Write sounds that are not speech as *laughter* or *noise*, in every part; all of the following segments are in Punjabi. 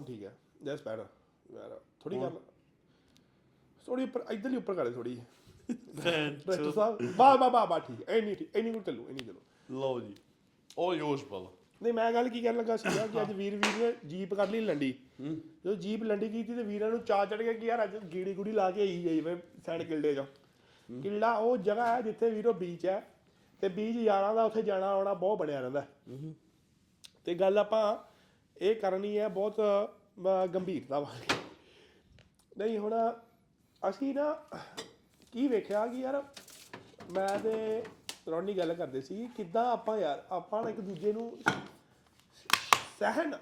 ਹੁਣ ਠੀਕ ਹੈ ਦੈਟਸ ਬੈਟਰ ਯਾਰ ਥੋੜੀ ਗੱਲ। ਥੋੜੀ ਉੱਪਰ ਇਧਰਲੀ ਉੱਪਰ ਕਰੇ ਥੋੜੀ ਡਾਇਰੈਕਟਰ ਸਾਹਿਬ ਬਾ ਬਾ ਬਾ ਬਾ ਠੀਕ ਐਨੀ ਠੀਕ ਐਨੀ ਕੋ ਚੱਲੂ ਐਨੀ ਚੱਲੂ। ਲਓ ਜੀ yours brother ਨਹੀਂ ਮੈਂ ਗੱਲ ਕੀ ਕਰਨ ਲੱਗਾ ਸੀਗਾ ਕਿ ਅੱਜ ਵੀਰ ਵੀਰ ਨੇ ਜੀਪ ਕਰ ਲਈ ਲੰਡੀ। ਜਦੋਂ ਜੀਪ ਲੰਡੀ ਕੀਤੀ ਤੇ ਵੀਰਾਂ ਨੂੰ ਚਾਹ ਚੜ ਗਿਆ ਕਿ ਯਾਰ ਅੱਜ ਗੀੜੀ ਗੁੜੀ ਲਾ ਕੇ ਆਈ ਜਾਈ ਮੈਂ ਸੈਂਡ ਕਿਲਡੇ ਚੋਂ। ਕਿਲੜਾ ਉਹ ਜਗ੍ਹਾ ਹੈ ਜਿੱਥੇ ਵੀਰੋ ਬੀਚ ਹੈ ਤੇ ਬੀਚ ਯਾਰਾਂ ਦਾ ਉੱਥੇ ਜਾਣਾ ਆਉਣਾ ਬਹੁਤ ਬਣਿਆ ਰਹਿੰਦਾ। ਤੇ ਗੱਲ ਆਪਾਂ ਇਹ ਕਰਨੀ ਹੈ ਬਹੁਤ ਗੰਭੀਰਤਾ ਵਾਲੀ। ਨਹੀਂ ਹੁਣ ਅਸੀਂ ਨਾ ਕੀ ਵੇਖਿਆ ਕਿ ਯਾਰ ਮੈਂ ਤੇ ਰੌਣੀ ਗੱਲ ਕਰਦੇ ਸੀ ਕਿੱਦਾਂ ਆਪਾਂ ਯਾਰ ਆਪਾਂ ਇੱਕ ਦੂਜੇ ਨੂੰ ਸਹਿਨ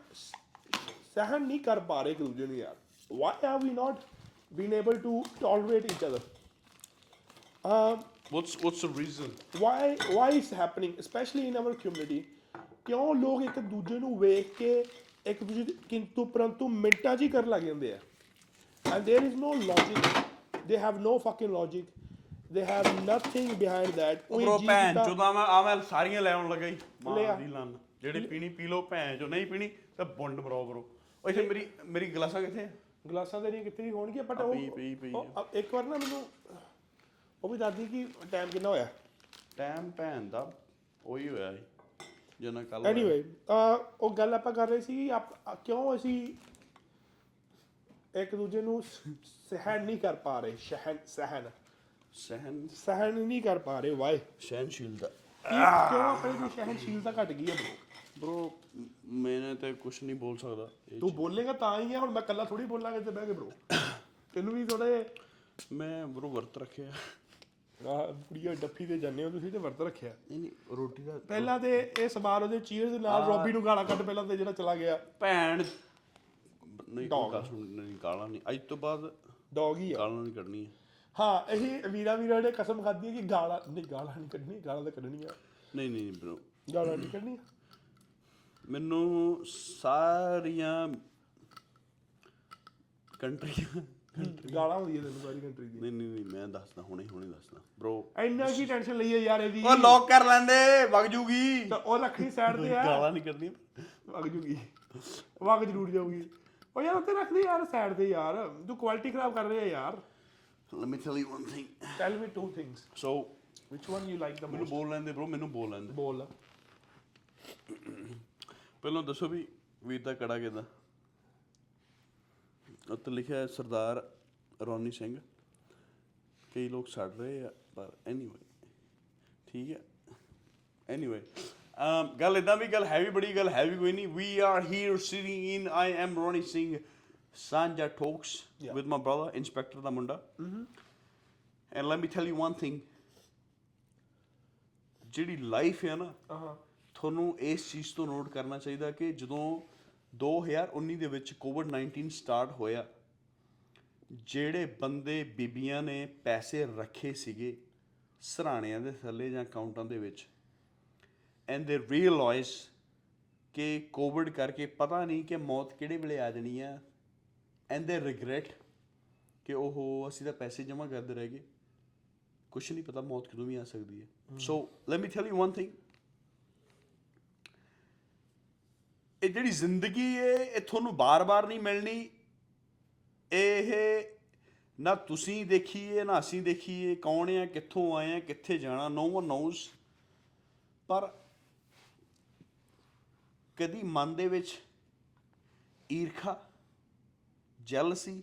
ਸਹਿਨ ਨਹੀਂ ਕਰ ਪਾ ਰਹੇ ਇੱਕ ਦੂਜੇ ਨੂੰ ਯਾਰ। Why are we not been able to tolerate each other um what's what's the reason? why why is happening especially in our community? ਕਿਉਂ ਲੋਕ ਇੱਕ ਦੂਜੇ ਨੂੰ ਵੇਖ ਕੇ ਇੱਕ ਦੂਜੇ ਦੀ ਕਿੰਤੂ ਪਰੰਤੂ ਮਿੰਟਾਂ 'ਚ ਹੀ ਕਰਨ ਲੱਗ ਜਾਂਦੇ ਆ। And there is no logic. They have no fucking logic. They have nothing behind that. ਉਹੀ ਬ్రో ਜੀ ਭੈਣ ਚੋਦਾ ਮੈਂ ਆ ਮੈਂ ਸਾਰੀਆਂ ਲੈ ਆਉਣ ਲੱਗਾ ਹੀ। ਮਾਰ ਦੀ ਲੰਨ। ਜਿਹੜੇ ਪੀਣੀ ਪੀ ਲੋ ਭੈਣ ਚੋ ਨਹੀਂ ਪੀਣੀ ਤਾਂ ਬੁੰਡ ਬਰੋ ਬਰੋ। ਉਹ ਇੱਥੇ ਮੇਰੀ ਮੇਰੀ ਗਲਾਸਾਂ ਕਿੱਥੇ ਆ? ਗਲਾਸਾਂ ਦੇ ਨਹੀਂ ਕਿਤੇ ਵੀ ਹੋਣਗੀਆਂ ਬਟ ਉਹ ਇੱਕ ਵਾਰ ਨਾ ਮੈਨੂੰ ਉਹ ਵੀ ਦੱਸਦੀ ਕਿ ਟਾਈਮ ਕਿੰਨਾ ਹੋਇਆ? ਟਾਈਮ ਭੈਣ ਦਾ ਉਹੀ ਹੋਇਆ ਸੀ ਜਿੰਨਾ ਕੱਲ ਐਨੀਵੇ ਉਹ ਗੱਲ ਆਪਾਂ ਕਰ ਰਹੇ ਸੀ ਕਿਉਂ ਅਸੀਂ ਇੱਕ ਦੂਜੇ ਨੂੰ ਸਹਿਣ ਨਹੀਂ ਕਰ ਪਾ ਰਹੇ ਸਹਿਣ ਸਹਿਣ। ਸਹਿਣ। ਸਹਿਣ ਨਹੀਂ ਕਰ ਪਾ ਰਹੇ ਵਾਏ। ਸਹਿਣਸ਼ੀਲਤਾ। ਕਿਉਂ ਆਪਣੀ ਦੀ ਸਹਿਣਸ਼ੀਲਤਾ ਘਟ ਗਈ ਹੈ ਬ్రో ਮੈਨੇ ਤੇ ਕੁਝ ਨਹੀਂ ਬੋਲ ਸਕਦਾ। ਤੂੰ ਬੋਲੇਗਾ ਤਾਂ ਹੀ ਹੈ ਹੁਣ ਮੈਂ ਇਕੱਲਾ ਥੋੜੀ ਬੋਲਾਂਗਾ ਤੇ ਬਹਿ ਕੇ ਬ్రో ਤੈਨੂੰ ਵੀ ਥੋੜੇ ਮੈਂ ਬ్రో ਵਰਤ ਰੱਖਿਆ। ਆ ਕੁੜੀਆਂ ਡੱਫੀ ਤੇ ਜਾਂਦੇ ਹੋ ਤੁਸੀਂ ਤੇ ਵਰਤ ਰੱਖਿਆ। ਨਹੀਂ ਨਹੀਂ ਰੋਟੀ ਦਾ ਪਹਿਲਾਂ ਤੇ ਇਹ ਸਮਾਰ ਉਹਦੇ ਚੀਅਰਸ ਦੇ ਨਾਲ ਰੋਬੀ ਨੂੰ ਗਾਲਾਂ ਕੱਢ ਪਹਿਲਾਂ ਤੇ ਜਿਹੜਾ ਚਲਾ ਗਿਆ। ਭੈਣ ਨਹੀਂ ਗੱਲ ਸੁਣ ਨਹੀਂ ਗਾਲਾਂ ਨਹੀਂ। ਅੱਜ ਤੋਂ ਬਾਅਦ ਡੌਗ ਹੀ ਆ। ਗਾਲਾਂ ਨਹੀਂ ਕੱਢਣੀਆਂ। ਹਾਂ ਇਹ ਵੀਰਾ ਵੀਰਾ ਨੇ ਕਸਮ ਖਾਧੀ ਹੈ ਕਿ ਗਾਲਾਂ ਨਹੀਂ ਗਾਲਾਂ ਨਹੀਂ ਕੱਢਣੀ ਗਾਲਾਂ ਤਾਂ ਕੱਢਣੀਆਂ। ਨਹੀਂ ਨਹੀਂ ਬ్రో ਗਾਲਾਂ ਨਹੀਂ ਕੱਢਣੀਆਂ। ਮੈਨੂੰ ਸਾਰੀਆਂ ਕੰਟਰੀਆਂ ਗਾਲਾਂ ਹੁੰਦੀਆਂ ਤੈਨੂੰ ਸਾਰੀ ਕੰਟਰੀ ਦੀ ਨਹੀਂ ਨਹੀਂ ਨਹੀਂ ਮੈਂ ਦੱਸਦਾ ਹੁਣੇ ਹੁਣੇ ਦੱਸਦਾ। ਬ్రో ਇੰਨਾ ਕੀ ਟੈਨਸ਼ਨ ਲਈ ਹੈ ਯਾਰ ਇਹਦੀ। ਉਹ ਲੋਕ ਕਰ ਲੈਂਦੇ ਵਗ ਜੂਗੀ। ਤਾਂ ਉਹ ਰੱਖਣੀ ਸਾਈਡ ਤੇ ਆ। ਗਾਲਾਂ ਨਹੀਂ ਕੱਢਣੀਆਂ। ਵਗ ਜੂਗੀ। ਵਗ ਜ਼ਰੂਰ ਜਾਊਗੀ। ਉਹ ਯਾਰ ਉੱਤੇ ਰੱਖਦੀ ਯਾਰ ਸਾਈਡ ਤੇ ਯਾਰ। ਤੂੰ ਕੁਆਲਿਟੀ ਖਰਾਬ ਕਰ ਰਿਹਾ ਯਾਰ। Let me tell you one thing. Tell me two things so which one you like the ਮੈਨੂੰ ਬੋਲ ਲੈਂਦੇ ਬ్రో ਮੈਨੂੰ ਬੋਲ ਲੈਂਦੇ। ਬੋਲ। ਪਹਿਲਾਂ ਦੱਸੋ ਵੀ ਵੀਰ ਦਾ ਕੜਾ ਕਿਦਾਂ ਉੱਤੇ ਲਿਖਿਆ ਹੈ ਸਰਦਾਰ ਰੋਨੀ ਸਿੰਘ। ਕਈ ਲੋਕ ਛੱਡ ਰਹੇ ਆ ਪਰ ਐਨੀਵੇ ਠੀਕ ਹੈ? ਐਨੀਵੇ um ਗੱਲ ਇਦਾਂ ਵੀ ਗੱਲ ਹੈਵੀ ਬੜੀ ਗੱਲ ਹੈਵੀ ਕੋਈ ਨਹੀਂ। We are here sitting in I am Ronnie Singh Saanjha talks. With my brother inspector ਦਾ ਮੁੰਡਾ। And let me tell you one thing ਜਿਹੜੀ ਲਾਈਫ ਹੈ ਨਾ ਹਾਂ ਤੁਹਾਨੂੰ ਇਸ ਚੀਜ਼ ਤੋਂ ਨੋਟ ਕਰਨਾ ਚਾਹੀਦਾ ਕਿ ਜਦੋਂ 2019 ਦੇ ਵਿੱਚ ਕੋਵਿਡ-19 ਸਟਾਰਟ ਹੋਇਆ। ਜਿਹੜੇ ਬੰਦੇ ਬੀਬੀਆਂ ਨੇ ਪੈਸੇ ਰੱਖੇ ਸੀਗੇ ਸਰਾਣਿਆਂ ਦੇ ਥੱਲੇ ਜਾਂ ਅਕਾਊਂਟਾਂ ਦੇ ਵਿੱਚ ਐਂਡ ਦੇ ਰੀਅਲਾਈਜ਼ ਕਿ ਕੋਵਿਡ ਕਰਕੇ ਪਤਾ ਨਹੀਂ ਕਿ ਮੌਤ ਕਿਹੜੇ ਵੇਲੇ ਆ ਜਾਣੀ ਆ ਐਂਡ ਦੇ ਰਿਗਰੈਟ ਕਿ ਉਹ ਅਸੀਂ ਤਾਂ ਪੈਸੇ ਜਮ੍ਹਾਂ ਕਰਦੇ ਰਹਿ ਗਏ। ਕੁਛ ਨਹੀਂ ਪਤਾ ਮੌਤ ਕਦੋਂ ਵੀ ਆ ਸਕਦੀ ਹੈ। So let me tell you one thing ਇਹ ਜਿਹੜੀ ਜ਼ਿੰਦਗੀ ਹੈ ਇਹ ਤੁਹਾਨੂੰ ਬਾਰ-ਬਾਰ ਨਹੀਂ ਮਿਲਣੀ ਇਹ ਨਾ ਤੁਸੀਂ ਦੇਖੀਏ ਨਾ ਅਸੀਂ ਦੇਖੀਏ ਕੌਣ ਆ ਕਿੱਥੋਂ ਆਏ ਆ ਕਿੱਥੇ ਜਾਣਾ ਨੋ ਵਨ ਨੋਜ਼ ਪਰ ਕਦੀ ਮਨ ਦੇ ਵਿੱਚ ਈਰਖਾ ਜੈਲਸੀ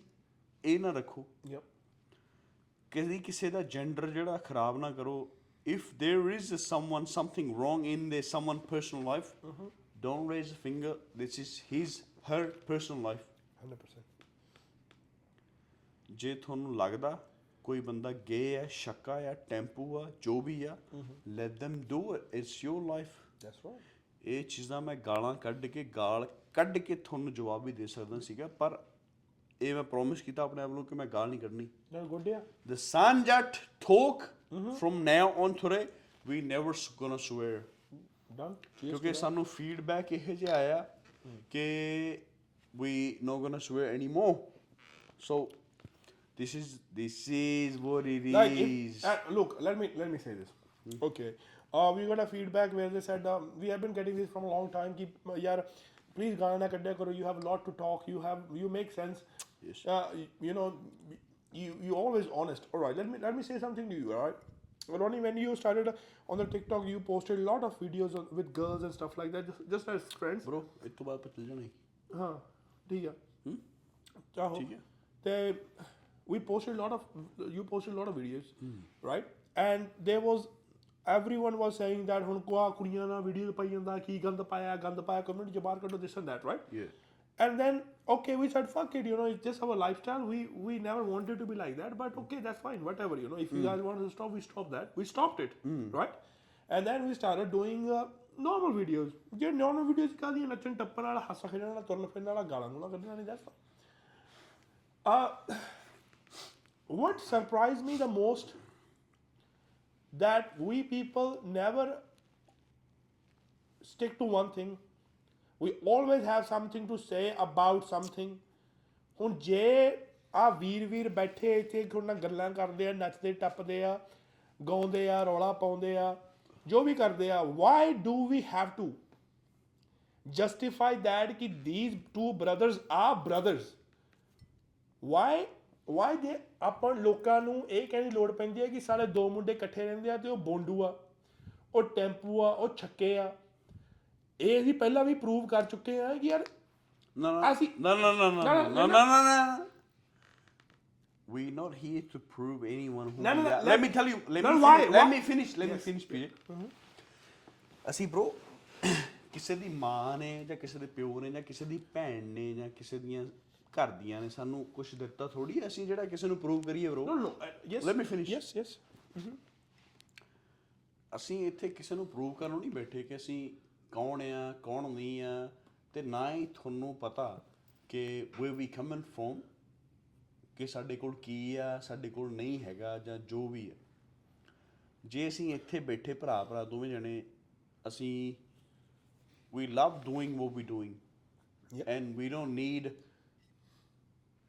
ਇਹ ਨਾ ਰੱਖੋ ਯਪ ਕਦੀ ਕਿਸੇ ਦਾ ਜੈਂਡਰ ਜਿਹੜਾ ਖਰਾਬ ਨਾ ਕਰੋ if there is someone something wrong in their someone personal life don't raise a finger this is his her personal life 100% ਜੇ ਤੁਹਾਨੂੰ ਲੱਗਦਾ ਕੋਈ ਬੰਦਾ ਗੇ ਹੈ ਸ਼ੱਕਾ ਆ ਟੈਂਪੂ ਆ ਜੋ ਵੀ ਆ let them do it it's your life that's right ਇਹ ਚੀਜ਼ਾਂ ਮੈਂ ਗਾਲਾਂ ਕੱਢ ਕੇ ਗਾਲ ਕੱਢ ਕੇ ਤੁਹਾਨੂੰ ਜਵਾਬ ਵੀ ਦੇ ਸਕਦਾ ਸੀਗਾ ਪਰ ਇਹ ਮੈਂ ਪ੍ਰੋਮਿਸ ਕੀਤਾ ਆਪਣੇ ਆਪ ਨੂੰ ਕਿ ਮੈਂ ਗਾਲ ਨਹੀਂ ਕੱਢਣੀ ਨਾ ਗੁੱਡਿਆ The Sanjat talk from now on today, we never s- gonna swear. Done ਕਿਉਂਕਿ ਸਾਨੂੰ ਫੀਡਬੈਕ ਇਹ ਜਿਹਾ ਆਇਆ ਕਿ we not gonna swear anymore. So this is this is what it is. Like, if, uh, look, let me let me say this. Okay, uh, we got a feedback where they said um, we have been getting this from a long time. Keep, uh, यार ਪਲੀਜ਼ ਗਾਣਾ ਨਾ ਕੱਢਿਆ ਕਰੋ you have lot to talk you have you make sense Yes. You know you you always honest all right let me let me say something to you all right Ronnie, when you started on the TikTok, you posted a lot of videos on, with girls and stuff like that, just, just as friends. Bro ਇਸ ਤੋਂ ਬਾਅਦ ਪਤਲ ਜਾਣਾ ਹਾਂ ਠੀਕ ਆ ਚਾਹੋ ਠੀਕ ਹੈ। ਤੇ we posted a lot of you posted a lot of videos right and there was everyone was saying that ਹੁਣ ਕੋਆ ਕੁੜੀਆਂ ਨਾਲ ਵੀਡੀਓ ਪਾਈ ਜਾਂਦਾ ਕੀ ਗੰਦ ਪਾਇਆ ਗੰਦ ਪਾਇਆ ਕਮਿਊਨਿਟੀ ਚ ਬਾਹਰ ਕੱਢੋ this and that right Yeah. and then okay we said fuck it you know it's just our lifestyle we we never wanted to be like that but okay that's fine whatever you know if you guys want to stop we stop that we stopped it right and then we started doing uh, normal videos ਜੇ normal videos ਕਾਦੀਆਂ ਨੱਚਣ ਟੱਪਣ ਵਾਲਾ ਹਾਸਾ ਖੇਡਣ ਵਾਲਾ ਤੁਰਨ ਫਿਰਨ ਵਾਲਾ ਗਾਲਾਂ ਗੂਲਾਂ ਕੱਢਣ ਵਾਲੀ that's fine uh, what surprised me the most that we people never stick to one thing We always have something to say about something ਹੁਣ ਜੇ ਆ ਵੀਰ ਵੀਰ ਬੈਠੇ ਇੱਥੇ ਉਹਨਾਂ ਗੱਲਾਂ ਕਰਦੇ ਆ ਨੱਚਦੇ ਟੱਪਦੇ ਆ ਗਾਉਂਦੇ ਆ ਰੌਲਾ ਪਾਉਂਦੇ ਆ ਜੋ ਵੀ ਕਰਦੇ ਆ why do we have to justify that ਕਿ ਥੀਸ ਟੂ ਬ੍ਰਦਰਸ ਆ ਬ੍ਰਦਰਸ ਵਾਈ ਵਾਈ ਦੇ ਆਪਾਂ ਲੋਕਾਂ ਨੂੰ ਇਹ ਕਹਿਣ ਦੀ ਲੋੜ ਪੈਂਦੀ ਹੈ ਕਿ ਸਾਰੇ ਦੋ ਮੁੰਡੇ ਇਕੱਠੇ ਰਹਿੰਦੇ ਆ ਤੇ ਉਹ ਬੋਂਡੂ ਆ ਉਹ ਟੈਂਪੂ ਆ ਉਹ ਛੱਕੇ ਆ ਇਹ ਅਸੀਂ ਪਹਿਲਾਂ ਵੀ ਪ੍ਰੂਵ ਕਰ ਚੁੱਕੇ ਆ ਕਿ ਯਾਰ No, no, ਅਸੀਂ- no, no, no, no, No, no, no, no, no. We're not here to prove anyone who. No, no, did no, that. let- Let me tell you. Let No, me why- finish. why- Let me finish. Let me finish, PJ. ਅਸੀਂ bro ਕਿਸੇ ਦੀ ਮਾਂ ਨੇ ਜਾਂ ਕਿਸੇ ਦੇ ਪਿਓ ਨੇ ਜਾਂ ਕਿਸੇ ਦੀ ਭੈਣ ਨੇ ਜਾਂ ਕਿਸੇ ਦੀਆਂ ਘਰ ਦੀਆਂ ਨੇ ਸਾਨੂੰ ਕੁਝ ਦਿੱਤਾ ਥੋੜੀ ਅਸੀਂ ਜਿਹੜਾ ਕਿਸੇ ਨੂੰ ਪ੍ਰੂਵ ਕਰੀਏ bro No, no, uh, yes. Let me finish. Yes, yes. ਅਸੀਂ ਇੱਥੇ ਕਿਸੇ ਨੂੰ ਪ੍ਰੂਵ ਕਰਨ ਨੂੰ ਨਹੀਂ ਬੈਠੇ ਕਿ ਅਸੀਂ ਕੌਣ ਆ ਕੌਣ ਨਹੀਂ ਆ ਤੇ ਨਾ ਹੀ ਤੁਹਾਨੂੰ ਪਤਾ ਕਿ ਵੇ ਵੀ ਕਮਨ ਫਰੋਮ ਕਿ ਸਾਡੇ ਕੋਲ ਕੀ ਆ ਸਾਡੇ ਕੋਲ ਨਹੀਂ ਹੈਗਾ ਜਾਂ ਜੋ ਵੀ ਹੈ ਜੇ ਅਸੀਂ ਇੱਥੇ ਬੈਠੇ ਭਰਾ ਭਰਾ ਦੋਵੇਂ ਜਣੇ ਅਸੀਂ we love doing what we're doing Yep. and we don't need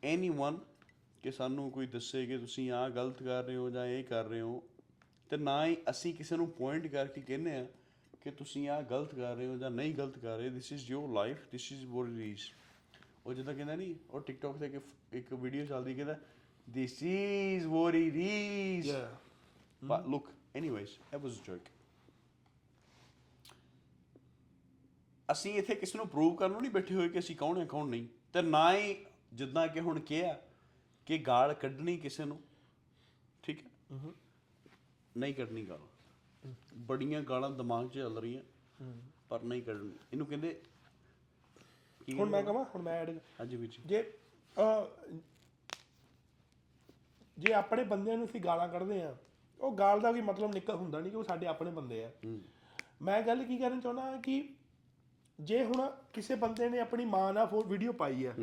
anyone ਕਿ ਸਾਨੂੰ ਕੋਈ ਦੱਸੇ ਕਿ ਤੁਸੀਂ ਆਹ ਗਲਤ ਕਰ ਰਹੇ ਹੋ ਜਾਂ ਇਹ ਕਰ ਰਹੇ ਹੋ ਤੇ ਨਾ ਹੀ ਅਸੀਂ ਕਿਸੇ ਨੂੰ ਪੁਆਇੰਟ ਕਰਕੇ ਕਹਿੰਦੇ ਆ ਕਿ ਤੁਸੀਂ ਆਹ ਗਲਤ ਕਰ ਰਹੇ ਹੋ ਜਾਂ ਨਹੀਂ ਗਲਤ ਕਰ ਰਹੇ this is your life this is it is ਉਹ ਜਿੱਦਾਂ ਕਹਿੰਦਾ ਨਹੀਂ ਉਹ ਟਿਕਟੌਕ ਤੇ ਇੱਕ ਵੀਡੀਓ ਚੱਲਦੀ ਕਹਿੰਦਾ this is what it is Yeah. But look, anyways, that was a joke. ਅਸੀਂ ਇੱਥੇ ਕਿਸੇ ਨੂੰ ਪ੍ਰੂਵ ਕਰਨ ਨੂੰ ਨਹੀਂ ਬੈਠੇ ਹੋਏ ਕਿ ਅਸੀਂ ਕੌਣ ਹਾਂ ਕੌਣ ਨਹੀਂ? ਤੇ ਨਾ ਹੀ ਜਿੱਦਾਂ ਕਿ ਹੁਣ ਕਿਹਾ ਕਿ ਗਾਲ ਕੱਢਣੀ ਕਿਸੇ ਨੂੰ ਠੀਕ ਹੈ? ਨਹੀਂ ਕੱਢਣੀ ਗਾਲ। ਬੜੀਆਂ ਗਾਲਾਂ ਦਿਮਾਗ 'ਚ ਚੱਲ ਰਹੀਆਂ ਪਰ ਨਹੀਂ ਕੱਢਣੀ। ਇਹਨੂੰ ਕਹਿੰਦੇ ਹੁਣ ਮੈਂ ਕਹਾਂ ਹੁਣ ਮੈਂ ਐਡ ਹਾਂਜੀ ਵਿੱਚ ਜੇ। ਅਹ, ਜੇ ਆਪਣੇ ਬੰਦਿਆਂ ਨੂੰ ਅਸੀਂ ਗਾਲਾਂ ਕੱਢਦੇ ਆ ਉਹ ਗਾਲ ਦਾ ਵੀ ਮਤਲਬ ਨਿਕਲ ਹੁੰਦਾ ਨਹੀਂ ਕਿ ਉਹ ਸਾਡੇ ਆਪਣੇ ਬੰਦੇ ਆ। ਮੈਂ ਗੱਲ ਕੀ ਕਰਨ ਚਾਹੁੰਦਾ ਕਿ ਜੇ ਹੁਣ ਕਿਸੇ ਬੰਦੇ ਨੇ ਆਪਣੀ ਮਾਂ ਨਾਲ ਫੋ ਵੀਡੀਓ ਪਾਈ ਆ।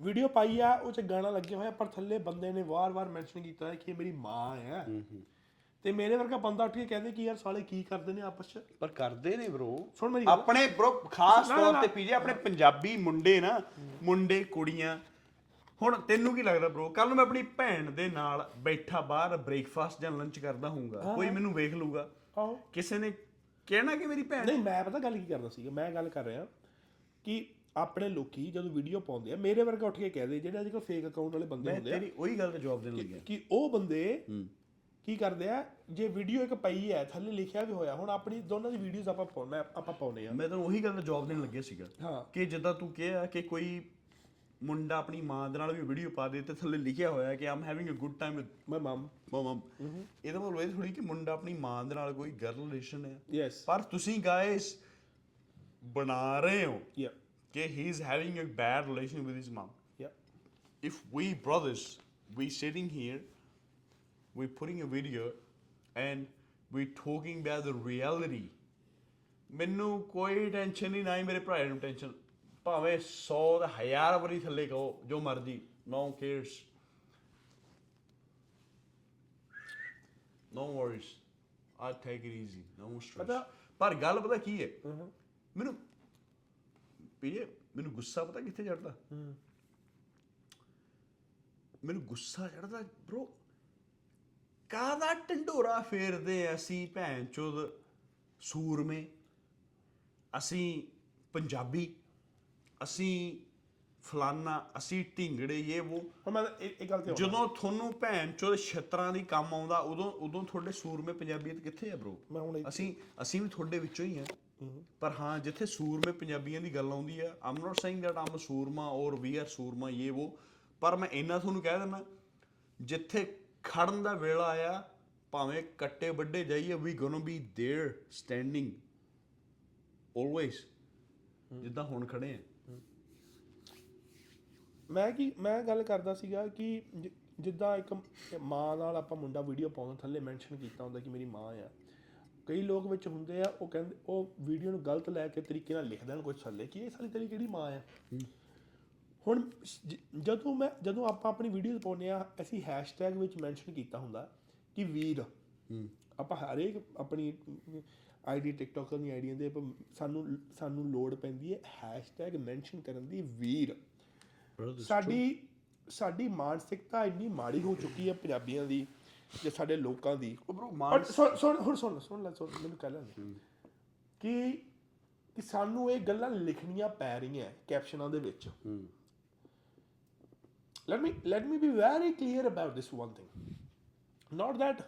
ਵੀਡੀਓ ਪਾਈ ਆ ਉਹ ਚ ਗਾਣਾ ਲੱਗਿਆ ਹੋਇਆ ਪਰ ਥੱਲੇ ਬੰਦੇ ਨੇ ਵਾਰ-ਵਾਰ ਮੈਂਸ਼ਨ ਕੀਤਾ ਹੈ ਕਿ ਇਹ ਮੇਰੀ ਮਾਂ ਹੈ। ਤੇ ਮੇਰੇ ਵਰਗਾ ਬੰਦਾ ਉੱਠ ਕੇ ਕਹਿੰਦੇ ਕਿ ਯਾਰ ਸਾਲੇ ਕੀ ਕਰਦੇ ਨੇ ਆਪਸ ਚ? ਪਰ ਕਰਦੇ ਨੇ ਬ్రో ਸੁਣ ਮੇਰੀ ਗੱਲ। ਆਪਣੇ bro ਖਾਸ ਤੌਰ ਤੇ ਪੀਜੇ ਆਪਣੇ ਪੰਜਾਬੀ ਮੁੰਡੇ ਨਾ ਮੁੰਡੇ ਕੁੜੀਆਂ। ਹੁਣ ਤੈਨੂੰ ਕੀ ਲੱਗਦਾ bro? ਕੱਲ ਨੂੰ ਮੈਂ ਆਪਣੀ ਭੈਣ ਦੇ ਨਾਲ ਬੈਠਾ ਬਾਹਰ ਬ੍ਰੇਕਫਾਸਟ ਜਾਂ ਲੰਚ ਕਰਦਾ ਹੋਊਗਾ। ਕੋਈ ਮੈਨੂੰ ਵੇਖ ਲੂਗਾ ਆਹੋ। ਕਿਸੇ ਨੇ ਕਹਿਣਾ ਕਿ ਮੇਰੀ ਭੈਣ? ਨਹੀਂ ਮੈਂ ਪਤਾ ਗੱਲ ਕੀ ਕਰਦਾ ਸੀਗਾ? ਮੈਂ ਗੱਲ ਕਰ ਰਿਹਾ ਕਿ ਆਪਣੇ ਲੋਕੀ ਜਦੋਂ ਵੀਡੀਓ ਪਾਉਂਦੇ ਆ ਮੇਰੇ ਵਰਗਾ ਉੱਠ ਕੇ ਕਹਦੇ ਜਿਹੜੇ ਅੱਜ ਕੱਲ ਫੇਕ ਅਕਾਊਂਟ ਵਾਲੇ ਬੰਦੇ ਹੁੰਦੇ ਆ ਤੇਰੀ ਉਹੀ ਗੱਲ ਤੇ ਜਵਾਬ ਦੇਣ ਲੱਗਿਆ। ਕਿ ਉਹ ਬੰਦੇ ਕੀ ਕਰਦੇ ਆ ਜੇ ਵੀਡੀਓ ਇੱਕ ਪਈ ਹੈ ਥੱਲੇ ਲਿਖਿਆ ਵੀ ਹੋਇਆ ਹੁਣ ਆਪਣੀ ਦੋਨਾਂ ਦੀ ਵੀਡੀਓਜ਼ ਆਪਾਂ ਪਾਉਣਾ ਆਪਾਂ ਪਾਉਨੇ ਆ। ਮੈਂ ਤੈਨੂੰ ਉਹੀ ਗੱਲ ਦਾ ਜਵਾਬ ਦੇਣ ਲੱਗਿਆ ਸੀਗਾ ਹਾਂ। ਕਿ ਜਿੱਦਾਂ ਤੂੰ ਕਿਹਾ ਕਿ ਕੋਈ ਮੁੰਡਾ ਆਪਣੀ ਮਾਂ ਦੇ ਨਾਲ ਵੀ ਵੀਡੀਓ ਪਾ ਦੇ ਤੇ ਥੱਲੇ ਲਿਖਿਆ ਹੋਇਆ ਕਿ I'm having a good time with ਮੈਂ ਮਮ ਮਮ ਇਹਦਾ ਮਤਲਬ ਇਹ ਥੋੜੀ ਕਿ ਮੁੰਡਾ ਆਪਣੀ ਮਾਂ ਦੇ ਨਾਲ ਕੋਈ ਗਰਲ ਰਿਲੇਸ਼ਨ ਹੈ। ਯੈਸ ਪਰ ਤੁਸੀਂ ਗਾਇਸ ਬਣਾ ਰਹੇ ਹੋ ਯਾ ਕਿ he is having a bad relation with his mum ਯਾ if we brothers we sitting here we putting a video and we talking about the reality ਮੈਨੂੰ ਕੋਈ ਟੈਨਸ਼ਨ ਨਹੀਂ ਨਾ ਹੀ ਮੇਰੇ ਭਰਾ ਨੂੰ ਟੈਨਸ਼ਨ ਭਾਵੇਂ 100 ਦਾ ਹਜ਼ਾਰ ਵਾਰੀ ਥੱਲੇ ਕਹੋ ਜੋ ਮਰਜ਼ੀ no cares no worries I take it easy no stress ਪਤਾ- ਪਰ ਗੱਲ ਪਤਾ ਕੀ ਹੈ ਮੈਨੂੰ ਪੀਏ ਮੈਨੂੰ ਗੁੱਸਾ ਪਤਾ ਕਿੱਥੇ ਚੜਦਾ ਮੈਨੂੰ ਗੁੱਸਾ ਚੜਦਾ bro ਕਾਹਦਾ ਢੰਡੋਰਾ ਫੇਰਦੇ ਅਸੀਂ ਭੈਣ ਚੋਦ ਸੂਰਮੇ? ਅਸੀਂ ਪੰਜਾਬੀ ਅਸੀਂ ਫਲਾਨਾ ਅਸੀਂ ਢਿੰਗੜੇ ਇਹ ਉਹ ਹੁਣ ਮੈਂ ਇਹ ਇਹ ਗੱਲ ਤੇ ਆਉਣਾ। ਜਦੋਂ ਤੁਹਾਨੂੰ ਭੈਣ ਚੋਦ ਛਿੱਤਰਾਂ ਦੀ ਕੰਮ ਆਉਂਦਾ ਉਦੋਂ ਉਦੋਂ ਤੁਹਾਡੇ ਸੂਰਮੇ ਪੰਜਾਬੀਅਤ ਕਿੱਥੇ ਆ ਬ్రో ਮੈਂ ਹੁਣ ਇਹ- ਅਸੀਂ ਅਸੀਂ ਵੀ ਤੁਹਾਡੇ ਵਿੱਚੋਂ ਹੀ ਆ। ਪਰ ਹਾਂ ਜਿੱਥੇ ਸੂਰਮੇ ਪੰਜਾਬੀਆਂ ਦੀ ਗੱਲ ਆਉਂਦੀ ਆ ਆਮ ਨਾਟ ਸੇਇੰਗ ਦੈਟ ਆਮ ਸੂਰਮਾ ਔਰ ਵੀ ਆਰ ਸੂਰਮਾ ਇਹ ਉਹ ਪਰ ਮੈਂ ਇੰਨਾ ਤੁਹਾਨੂੰ ਕਹਿ ਦਿੰਦਾ ਜਿੱਥੇ ਖੜਨ ਦਾ ਵੇਲਾ ਆਇਆ ਭਾਵੇਂ ਕੱਟੇ ਵੱਡੇ ਜਾਈਏ ਵੀ gonna be there standing always ਜਿੱਦਾਂ ਹੁਣ ਖੜੇ ਆ ਮੈਂ ਕੀ ਮੈਂ ਗੱਲ ਕਰਦਾ ਸੀਗਾ ਕਿ ਜਿ- ਜਿੱਦਾਂ ਇੱਕ ਮਾਂ ਨਾਲ ਆਪਾਂ ਮੁੰਡਾ ਵੀਡੀਓ ਪਾਉਂਦਾ ਥੱਲੇ ਮੈਂਸ਼ਨ ਕੀਤਾ ਹੁੰਦਾ ਕਿ ਮੇਰੀ ਮਾਂ ਆ ਕਈ ਲੋਕ ਵਿੱਚ ਹੁੰਦੇ ਆ ਉਹ ਕਹਿੰਦੇ ਉਹ ਵੀਡੀਓ ਨੂੰ ਗਲਤ ਲੈ ਕੇ ਤਰੀਕੇ ਨਾਲ ਲਿਖ ਦੇਣ ਕੁਝ ਥੱਲੇ ਕਿ ਇਹ ਸਾਲੀ ਤੇਰੀ ਕਿਹੜੀ ਮਾਂ ਆ ਹੁਣ ਜ- ਜਦੋਂ ਮੈਂ ਜਦੋਂ ਆਪਾਂ ਆਪਣੀ ਵੀਡੀਓਜ਼ ਪਾਉਂਦੇ ਆ ਅਸੀਂ ਹੈਸ਼ਟੈਗ ਵਿੱਚ ਮੈਂਸ਼ਨ ਕੀਤਾ ਹੁੰਦਾ ਕਿ ਵੀਰ। ਆਪਾਂ ਹਰੇਕ ਆਪਣੀ ਆਈਡੀ ਟਿਕਟੋਕਰ ਦੀ ਆਈਡੀਆਂ ਦੇ ਆਪਾਂ ਸਾਨੂੰ ਸਾਨੂੰ ਲੋੜ ਪੈਂਦੀ ਹੈ ਹੈਸ਼ਟੈਗ ਮੈਂਸ਼ਨ ਕਰਨ ਦੀ ਵੀਰ। ਸਾਡੀ ਸਾਡੀ ਮਾਨਸਿਕਤਾ ਇੰਨੀ ਮਾੜੀ ਹੋ ਚੁੱਕੀ ਹੈ ਪੰਜਾਬੀਆਂ ਦੀ ਜਾਂ ਸਾਡੇ ਲੋਕਾਂ ਦੀ। ਬ్రో ਔਰ ਮਾਨ ਸੁਣ ਸੁਣ ਹੁਣ ਸੁਣ ਸੁਣ ਲੈ ਸੁਣ ਮੈਨੂੰ ਕਹਿ ਲੈਣ ਕਿ ਕਿ ਸਾਨੂੰ ਇਹ ਗੱਲਾਂ ਲਿਖਣੀਆਂ ਪੈ ਰਹੀਆਂ ਕੈਪਸ਼ਨਾਂ ਦੇ ਵਿੱਚ। Let me let me be very clear about this one thing not that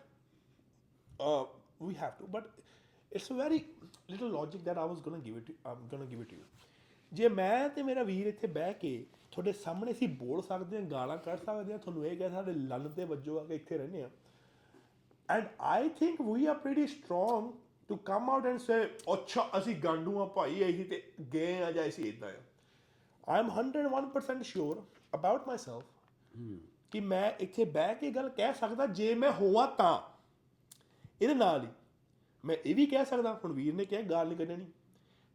uh, we have to but it's very little logic that I was gonna give it I'm gonna give it you ਜੇ ਮੈਂ ਤੇ ਮੇਰਾ ਵੀਰ ਇੱਥੇ ਬਹਿ ਕੇ ਤੁਹਾਡੇ ਸਾਹਮਣੇ ਸੀ ਬੋਲ ਸਕਦੇ ਹਾਂ ਗਾਲਾਂ ਕੱਢ ਸਕਦੇ ਹਾਂ ਤੁਹਾਨੂੰ ਇਹ ਕਹਿ ਸਾਡੇ ਲੰਨ ਤੇ ਵੱਜੋ ਆ ਕਿ ਇੱਥੇ ਰਹਿੰਦੇ ਆ and I think we are pretty strong to come out and say ਅੱਛਾ ਅਸੀਂ ਗਾਂਡੂ ਆ ਭਾਈ ਅਸੀਂ ਤੇ ਗਏ ਆ ਜਾਂ ਅਸੀਂ ਇਦਾਂ ਆ I am 101% sure about myself ਕਿ ਮੈਂ ਇੱਥੇ ਬਹਿ ਕੇ ਗੱਲ ਕਹਿ ਸਕਦਾ ਜੇ ਮੈਂ ਹੋਵਾਂ ਤਾਂ ਇਹਦੇ ਨਾਲ ਹੀ ਮੈਂ ਇਹ ਵੀ ਕਹਿ ਸਕਦਾ ਹੁਣ ਵੀਰ ਨੇ ਕਿਹਾ ਗਾਲ ਨਹੀਂ ਕੱਢਣੀ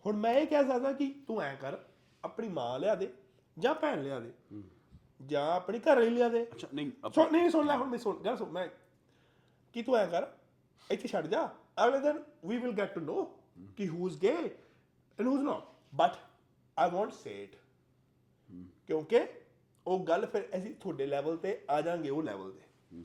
ਹੁਣ ਮੈਂ ਇਹ ਕਹਿ ਸਕਦਾ ਕਿ ਤੂੰ ਐ ਕਰ ਆਪਣੀ ਮਾਂ ਲਿਆ ਦੇ ਜਾਂ ਭੈਣ ਲਿਆ ਦੇ ਜਾਂ ਆਪਣੀ ਘਰ ਵਾਲੀ ਲਿਆ ਦੇ ਅੱਛਾ ਨਹੀਂ ਸੁਣ ਨਹੀਂ ਸੁਣ ਲੈ ਹੁਣ ਮੈਂ ਸੁਣ ਗੱਲ ਸੁਣ ਮੈਂ ਕੀ ਤੂੰ ਐ ਕਰ ਇੱਥੇ ਛੱਡ ਜਾ ਅਗਲੇ ਦਿਨ we will get to know ਕਿ who is gay and who is not but I won't say it ਕਿਉਂਕਿ ਉਹ ਗੱਲ ਫਿਰ ਅਸੀਂ ਤੁਹਾਡੇ ਲੈਵਲ ਤੇ ਆ ਜਾਾਂਗੇ ਉਹ ਲੈਵਲ ਤੇ।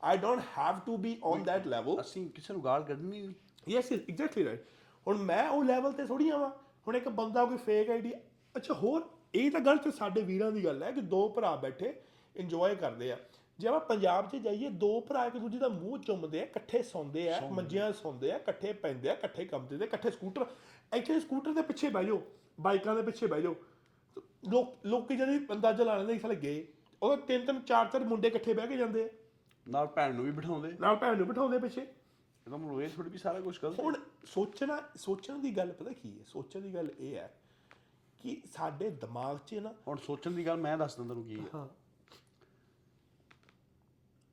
I don't have to be on that level ਅਸੀਂ ਕਿਸੇ ਨੂੰ ਗਾਲ ਕੱਢਣੀ ਨਹੀਂ। ਯੈਸ ਐਗਜ਼ੈਕਟਲੀ ਰਾਈਟ ਹੁਣ ਮੈਂ ਉਹ ਲੈਵਲ ਤੇ ਥੋੜੀ ਆਵਾਂ। ਹੁਣ ਇੱਕ ਬੰਦਾ ਕੋਈ ਫੇਕ ਆਈਡੀ ਅੱਛਾ ਹੋਰ ਇਹ ਤਾਂ ਗਲਤ ਸਾਡੇ ਵੀਰਾਂ ਦੀ ਗੱਲ ਹੈ ਕਿ ਦੋ ਭਰਾ ਬੈਠੇ ਇੰਜੋਏ ਕਰਦੇ ਆ। ਜੇ ਆਪਾਂ ਪੰਜਾਬ 'ਚ ਜਾਈਏ ਦੋ ਭਰਾ ਇੱਕ ਦੂਜੇ ਦਾ ਮੂੰਹ ਚੁੰਮਦੇ ਆ ਇਕੱਠੇ ਸੌਂਦੇ ਆ ਮੰਜੀਆਂ 'ਤੇ ਸੌਂਦੇ ਆ ਇਕੱਠੇ ਪੈਂਦੇ ਆ ਇਕੱਠੇ ਕੰਮ ਤੇ ਇਕੱਠੇ ਸਕੂਟਰ ਐਕਚੁਅਲੀ ਸਕੂਟਰ ਦੇ ਪਿੱਛੇ ਬਹਿ ਜਾਓ ਬਾਈਕਾਂ ਦੇ ਪਿੱਛੇ ਬਹਿ ਜਾਓ। ਲੋਕ ਲੋਕੀ ਜਦੋਂ ਅੰਦਾਜ਼ਾ ਲਾ ਲੈਂਦੇ ਸਾਲੇ ਗਏ ਉਹ ਤਿੰਨ ਤਿੰਨ ਚਾਰ ਚਾਰ ਮੁੰਡੇ ਇਕੱਠੇ ਬਹਿ ਕੇ ਜਾਂਦੇ ਆ। ਨਾਲ ਭੈਣ ਨੂੰ ਵੀ ਬਿਠਾਉਂਦੇ। ਨਾਲ ਭੈਣ ਨੂੰ ਬਿਠਾਉਂਦੇ ਪਿੱਛੇ। ਇਹਦਾ ਮਤਲਬ ਇਹ ਥੋੜੀ ਵੀ ਸਾਰਾ ਕੁਝ ਗਲਤ। ਹੁਣ ਸੋਚਣਾ ਸੋਚਣ ਦੀ ਗੱਲ ਪਤਾ ਕੀ ਹੈ? ਸੋਚਣ ਦੀ ਗੱਲ ਇਹ ਹੈ ਕਿ ਸਾਡੇ ਦਿਮਾਗ 'ਚ ਨਾ ਹੁਣ ਸੋਚਣ ਦੀ ਗੱਲ ਮੈਂ ਦੱਸਦਾ ਤੁਹਾਨੂੰ ਕੀ ਹੈ। ਹਾਂ।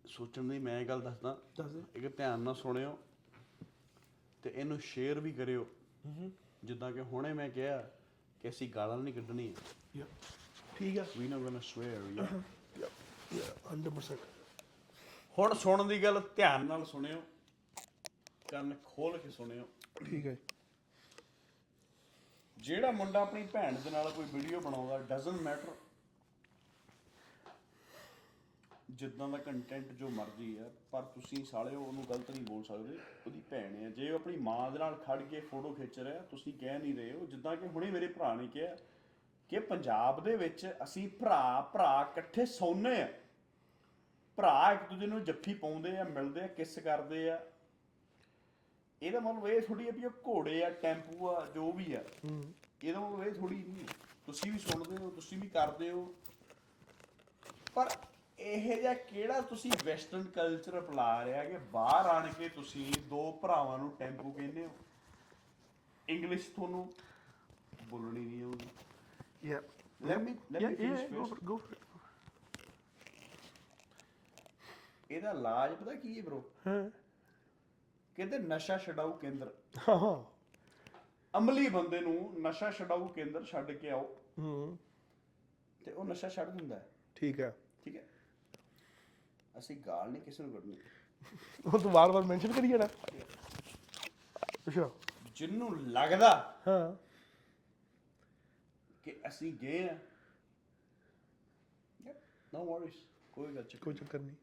ਸੋਚਣ ਦੀ ਮੈਂ ਇਹ ਗੱਲ ਦੱਸਦਾ। ਦੱਸ ਦੇ। ਇੱਕ ਧਿਆਨ ਨਾਲ ਸੁਣਿਓ ਤੇ ਇਹਨੂੰ ਸ਼ੇਅਰ ਵੀ ਕਰਿਓ। ਜਿੱਦਾਂ ਕਿ ਹੁਣੇ ਮੈਂ ਕਿਹਾ ਕਿ ਅਸੀਂ ਗਾਲਾਂ ਨਹੀਂ ਕੱਢਣੀਆਂ। ਠੀਕ ਹੈ ਵੀ ਨਾ ਗੋਣਾ ਸਵੇਅਰ ਯਾ ਯਾ 100% ਹੁਣ ਸੁਣਨ ਦੀ ਗੱਲ ਧਿਆਨ ਨਾਲ ਸੁਣਿਓ। ਕੰਨ ਖੋਲ ਕੇ ਸੁਣਿਓ। ਠੀਕ ਹੈ ਜਿਹੜਾ ਮੁੰਡਾ ਆਪਣੀ ਭੈਣ ਦੇ ਨਾਲ ਕੋਈ ਵੀਡੀਓ ਬਣਾਉਂਦਾ ਡਸਨਟ ਮੈਟਰ ਜਿੱਦਾਂ ਦਾ ਕੰਟੈਂਟ ਜੋ ਮਰਜ਼ੀ ਹੈ ਪਰ ਤੁਸੀਂ ਸਾਲਿਓ ਉਹਨੂੰ ਗਲਤ ਨਹੀਂ ਬੋਲ ਸਕਦੇ ਉਹਦੀ ਭੈਣ ਹੈ। ਜੇ ਉਹ ਆਪਣੀ ਮਾਂ ਦੇ ਨਾਲ ਖੜ ਕੇ ਫੋਟੋ ਖਿੱਚ ਰਿਹਾ ਤੁਸੀਂ ਕਹਿ ਨਹੀਂ ਰਹੇ ਹੋ ਜਿੱਦਾਂ ਕਿ ਹੁਣੇ ਮੇਰੇ ਭਰਾ ਨੇ ਕਿਹਾ ਕਿ ਪੰਜਾਬ ਦੇ ਵਿੱਚ ਅਸੀਂ ਭਰਾ ਭਰਾ ਇਕੱਠੇ ਸੌਂਦੇ ਆ ਭਰਾ ਇੱਕ ਦੂਜੇ ਨੂੰ ਜੱਫੀ ਪਾਉਂਦੇ ਆ ਮਿਲਦੇ ਆ ਕਿਸ ਕਰਦੇ ਆ। ਇਹਦਾ ਮਤਲਬ ਇਹ ਥੋੜੀ ਆ ਵੀ ਉਹ ਘੋੜੇ ਆ ਟੈਂਪੂ ਆ ਜੋ ਵੀ ਆ। ਇਹਦਾ ਮਤਲਬ ਇਹ ਥੋੜੀ ਨਹੀਂ ਤੁਸੀਂ ਵੀ ਸੁਣਦੇ ਹੋ ਤੁਸੀਂ ਵੀ ਕਰਦੇ ਹੋ। ਪਰ ਇਹ ਜਿਹਾ ਕਿਹੜਾ ਤੁਸੀਂ ਵੈਸਟਰਨ ਕਲਚਰ ਅਪਣਾ ਰਿਹਾ ਕਿ ਬਾਹਰ ਆਣ ਕੇ ਤੁਸੀਂ ਦੋ ਭਰਾਵਾਂ ਨੂੰ ਟੈਂਪੂ ਕਹਿੰਦੇ ਹੋ। ਇੰਗਲਿਸ਼ ਤੁਹਾਨੂੰ ਬੋਲਣੀ ਨਹੀਂ ਆਉਂਦੀ। ਯਾ Let me- let me finish first. ਗੋ ਇਹਦਾ ਇਲਾਜ ਪਤਾ ਕੀ ਹੈ ਬ్రో ਹਾਂ। ਕਹਿੰਦੇ ਨਸ਼ਾ ਛਡਾਊ ਕੇਂਦਰ। ਹਾਂ ਹਾਂ। ਅਮਲੀ ਬੰਦੇ ਨੂੰ ਨਸ਼ਾ ਛਡਾਊ ਕੇਂਦਰ ਛੱਡ ਕੇ ਆਓ। ਹੂੰ। ਤੇ ਉਹ ਨਸ਼ਾ ਛੱਡ ਦਿੰਦਾ ਹੈ। ਠੀਕ ਹੈ। ਠੀਕ ਹੈ? ਅਸੀਂ ਗਾਲ ਨਹੀਂ ਕਿਸੇ ਨੂੰ ਕੱਢਣੀ। ਉਹ ਤੂੰ ਵਾਰ-ਵਾਰ ਮੈਂਸ਼ਨ ਕਰੀ ਜਾਣਾ। ਅੱਛਾ। ਜਿੰਨੂੰ ਲੱਗਦਾ ਹਾਂ। ਕਿ ਅਸੀਂ ਗਏ ਆ। ਨੋ ਵਰੀਜ਼ ਕੋਈ ਗੱਲ ਕੋਈ ਚੱਕਰ ਨਹੀਂ।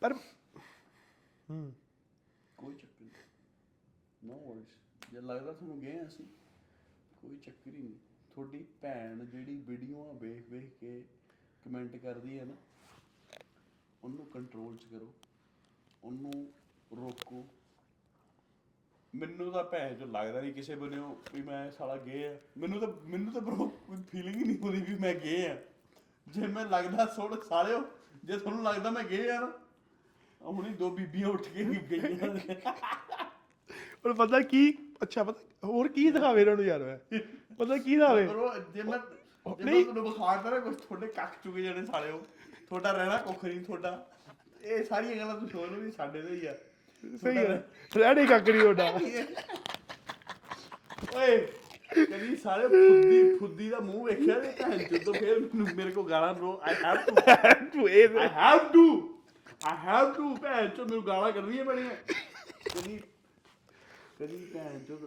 ਪਰ ਹੂੰ। ਕੋਈ ਚੱਕਰ ਨਹੀਂ। ਨੋ ਵਰੀਜ਼ ਜੇ ਲੱਗਦਾ ਤੁਹਾਨੂੰ ਗਏ ਹਾਂ ਅਸੀਂ ਕੋਈ ਚੱਕਰ ਹੀ ਨਹੀਂ। ਤੁਹਾਡੀ ਭੈਣ ਜਿਹੜੀ ਵੀਡੀਓਆਂ ਵੇਖ ਵੇਖ ਕੇ ਕਮੈਂਟ ਕਰਦੀ ਹੈ ਨਾ ਉਹਨੂੰ ਕੰਟਰੋਲ 'ਚ ਕਰੋ ਉਹਨੂੰ ਰੋਕੋ। ਮੈਨੂੰ ਤਾਂ ਭੈਣ ਚੋਂ ਲੱਗਦਾ ਨਹੀਂ ਕਿਸੇ ਬੰਨਿਓ ਵੀ ਮੈਂ ਸਾਲਾ ਗੇ ਆ। ਮੈਨੂੰ ਤਾਂ ਮੈਨੂੰ ਤਾਂ ਬ్రో ਕੋਈ ਫੀਲਿੰਗ ਹੀ ਨਹੀਂ ਹੁੰਦੀ ਵੀ ਮੈਂ ਗੇ ਆ। ਜੇ ਮੈਂ ਲੱਗਦਾ ਸੋੜ ਸਾਲਿਓ ਜੇ ਤੁਹਾਨੂੰ ਲੱਗਦਾ ਮੈਂ ਗੇ ਆ ਨਾ ਹੁਣੀ ਦੋ ਬੀਬੀਆਂ ਉੱਠ ਕੇ ਗਈਆਂ ਪਰ ਪਤਾ ਕੀ ਅੱਛਾ ਪਤਾ ਹੋਰ ਕੀ ਦਿਖਾਵੇ ਇਹਨਾਂ ਨੂੰ ਯਾਰ ਮੈਂ? ਪਤਾ ਕੀ ਦਿਖਾਵੇ? ਬ్రో ਜੇ ਜੇ ਮੈਂ ਨਹੀਂ। ਤੁਹਾਨੂੰ ਵਿਖਾਉਂਦਾ ਨਾ ਕੁਝ ਤੁਹਾਡੇ ਕੱਖ ਚੁਗੇ ਜਾਣੇ ਸਾਲਿਓ ਤੁਹਾਡਾ ਰਹਿਣਾ ਕੁੱਖ ਨਹੀਂ ਤੁਹਾਡਾ। ਇਹ ਸਾਰੀਆਂ ਗੱਲਾਂ ਤੁਸੀਂ ਸੋਚ ਲਓ ਵੀ ਸਾਡੇ ਦੇ ਹੀ ਆ। ਸਹੀ ਹੈ ਰਹਿਣੇ ਕੱਕੜੀ ਤੁਹਾਡਾ। ਓਏ ਕਦੀ ਸਾਰੇ ਫੁੱਦੀ ਫੁੱਦੀ ਦਾ ਮੂੰਹ ਵੇਖਿਆ ਤੇ ਭੈਣ? ਜਦੋਂ ਫੇਰ ਮੈਨੂੰ ਮੇਰੇ ਕੋ ਗਾਲਾਂ ਬ్రో ਆਈ ਹੈਵ ਟੂ ਤੂੰ ਇਹ I have to I have to ਭੈਣ ਚੋ ਮੈਨੂੰ ਗਾਲਾਂ ਕੱਢਣੀਆਂ ਪੈਣੀਆਂ। ਕਦੀ ਕਦੀ ਭੈਣ ਚੋ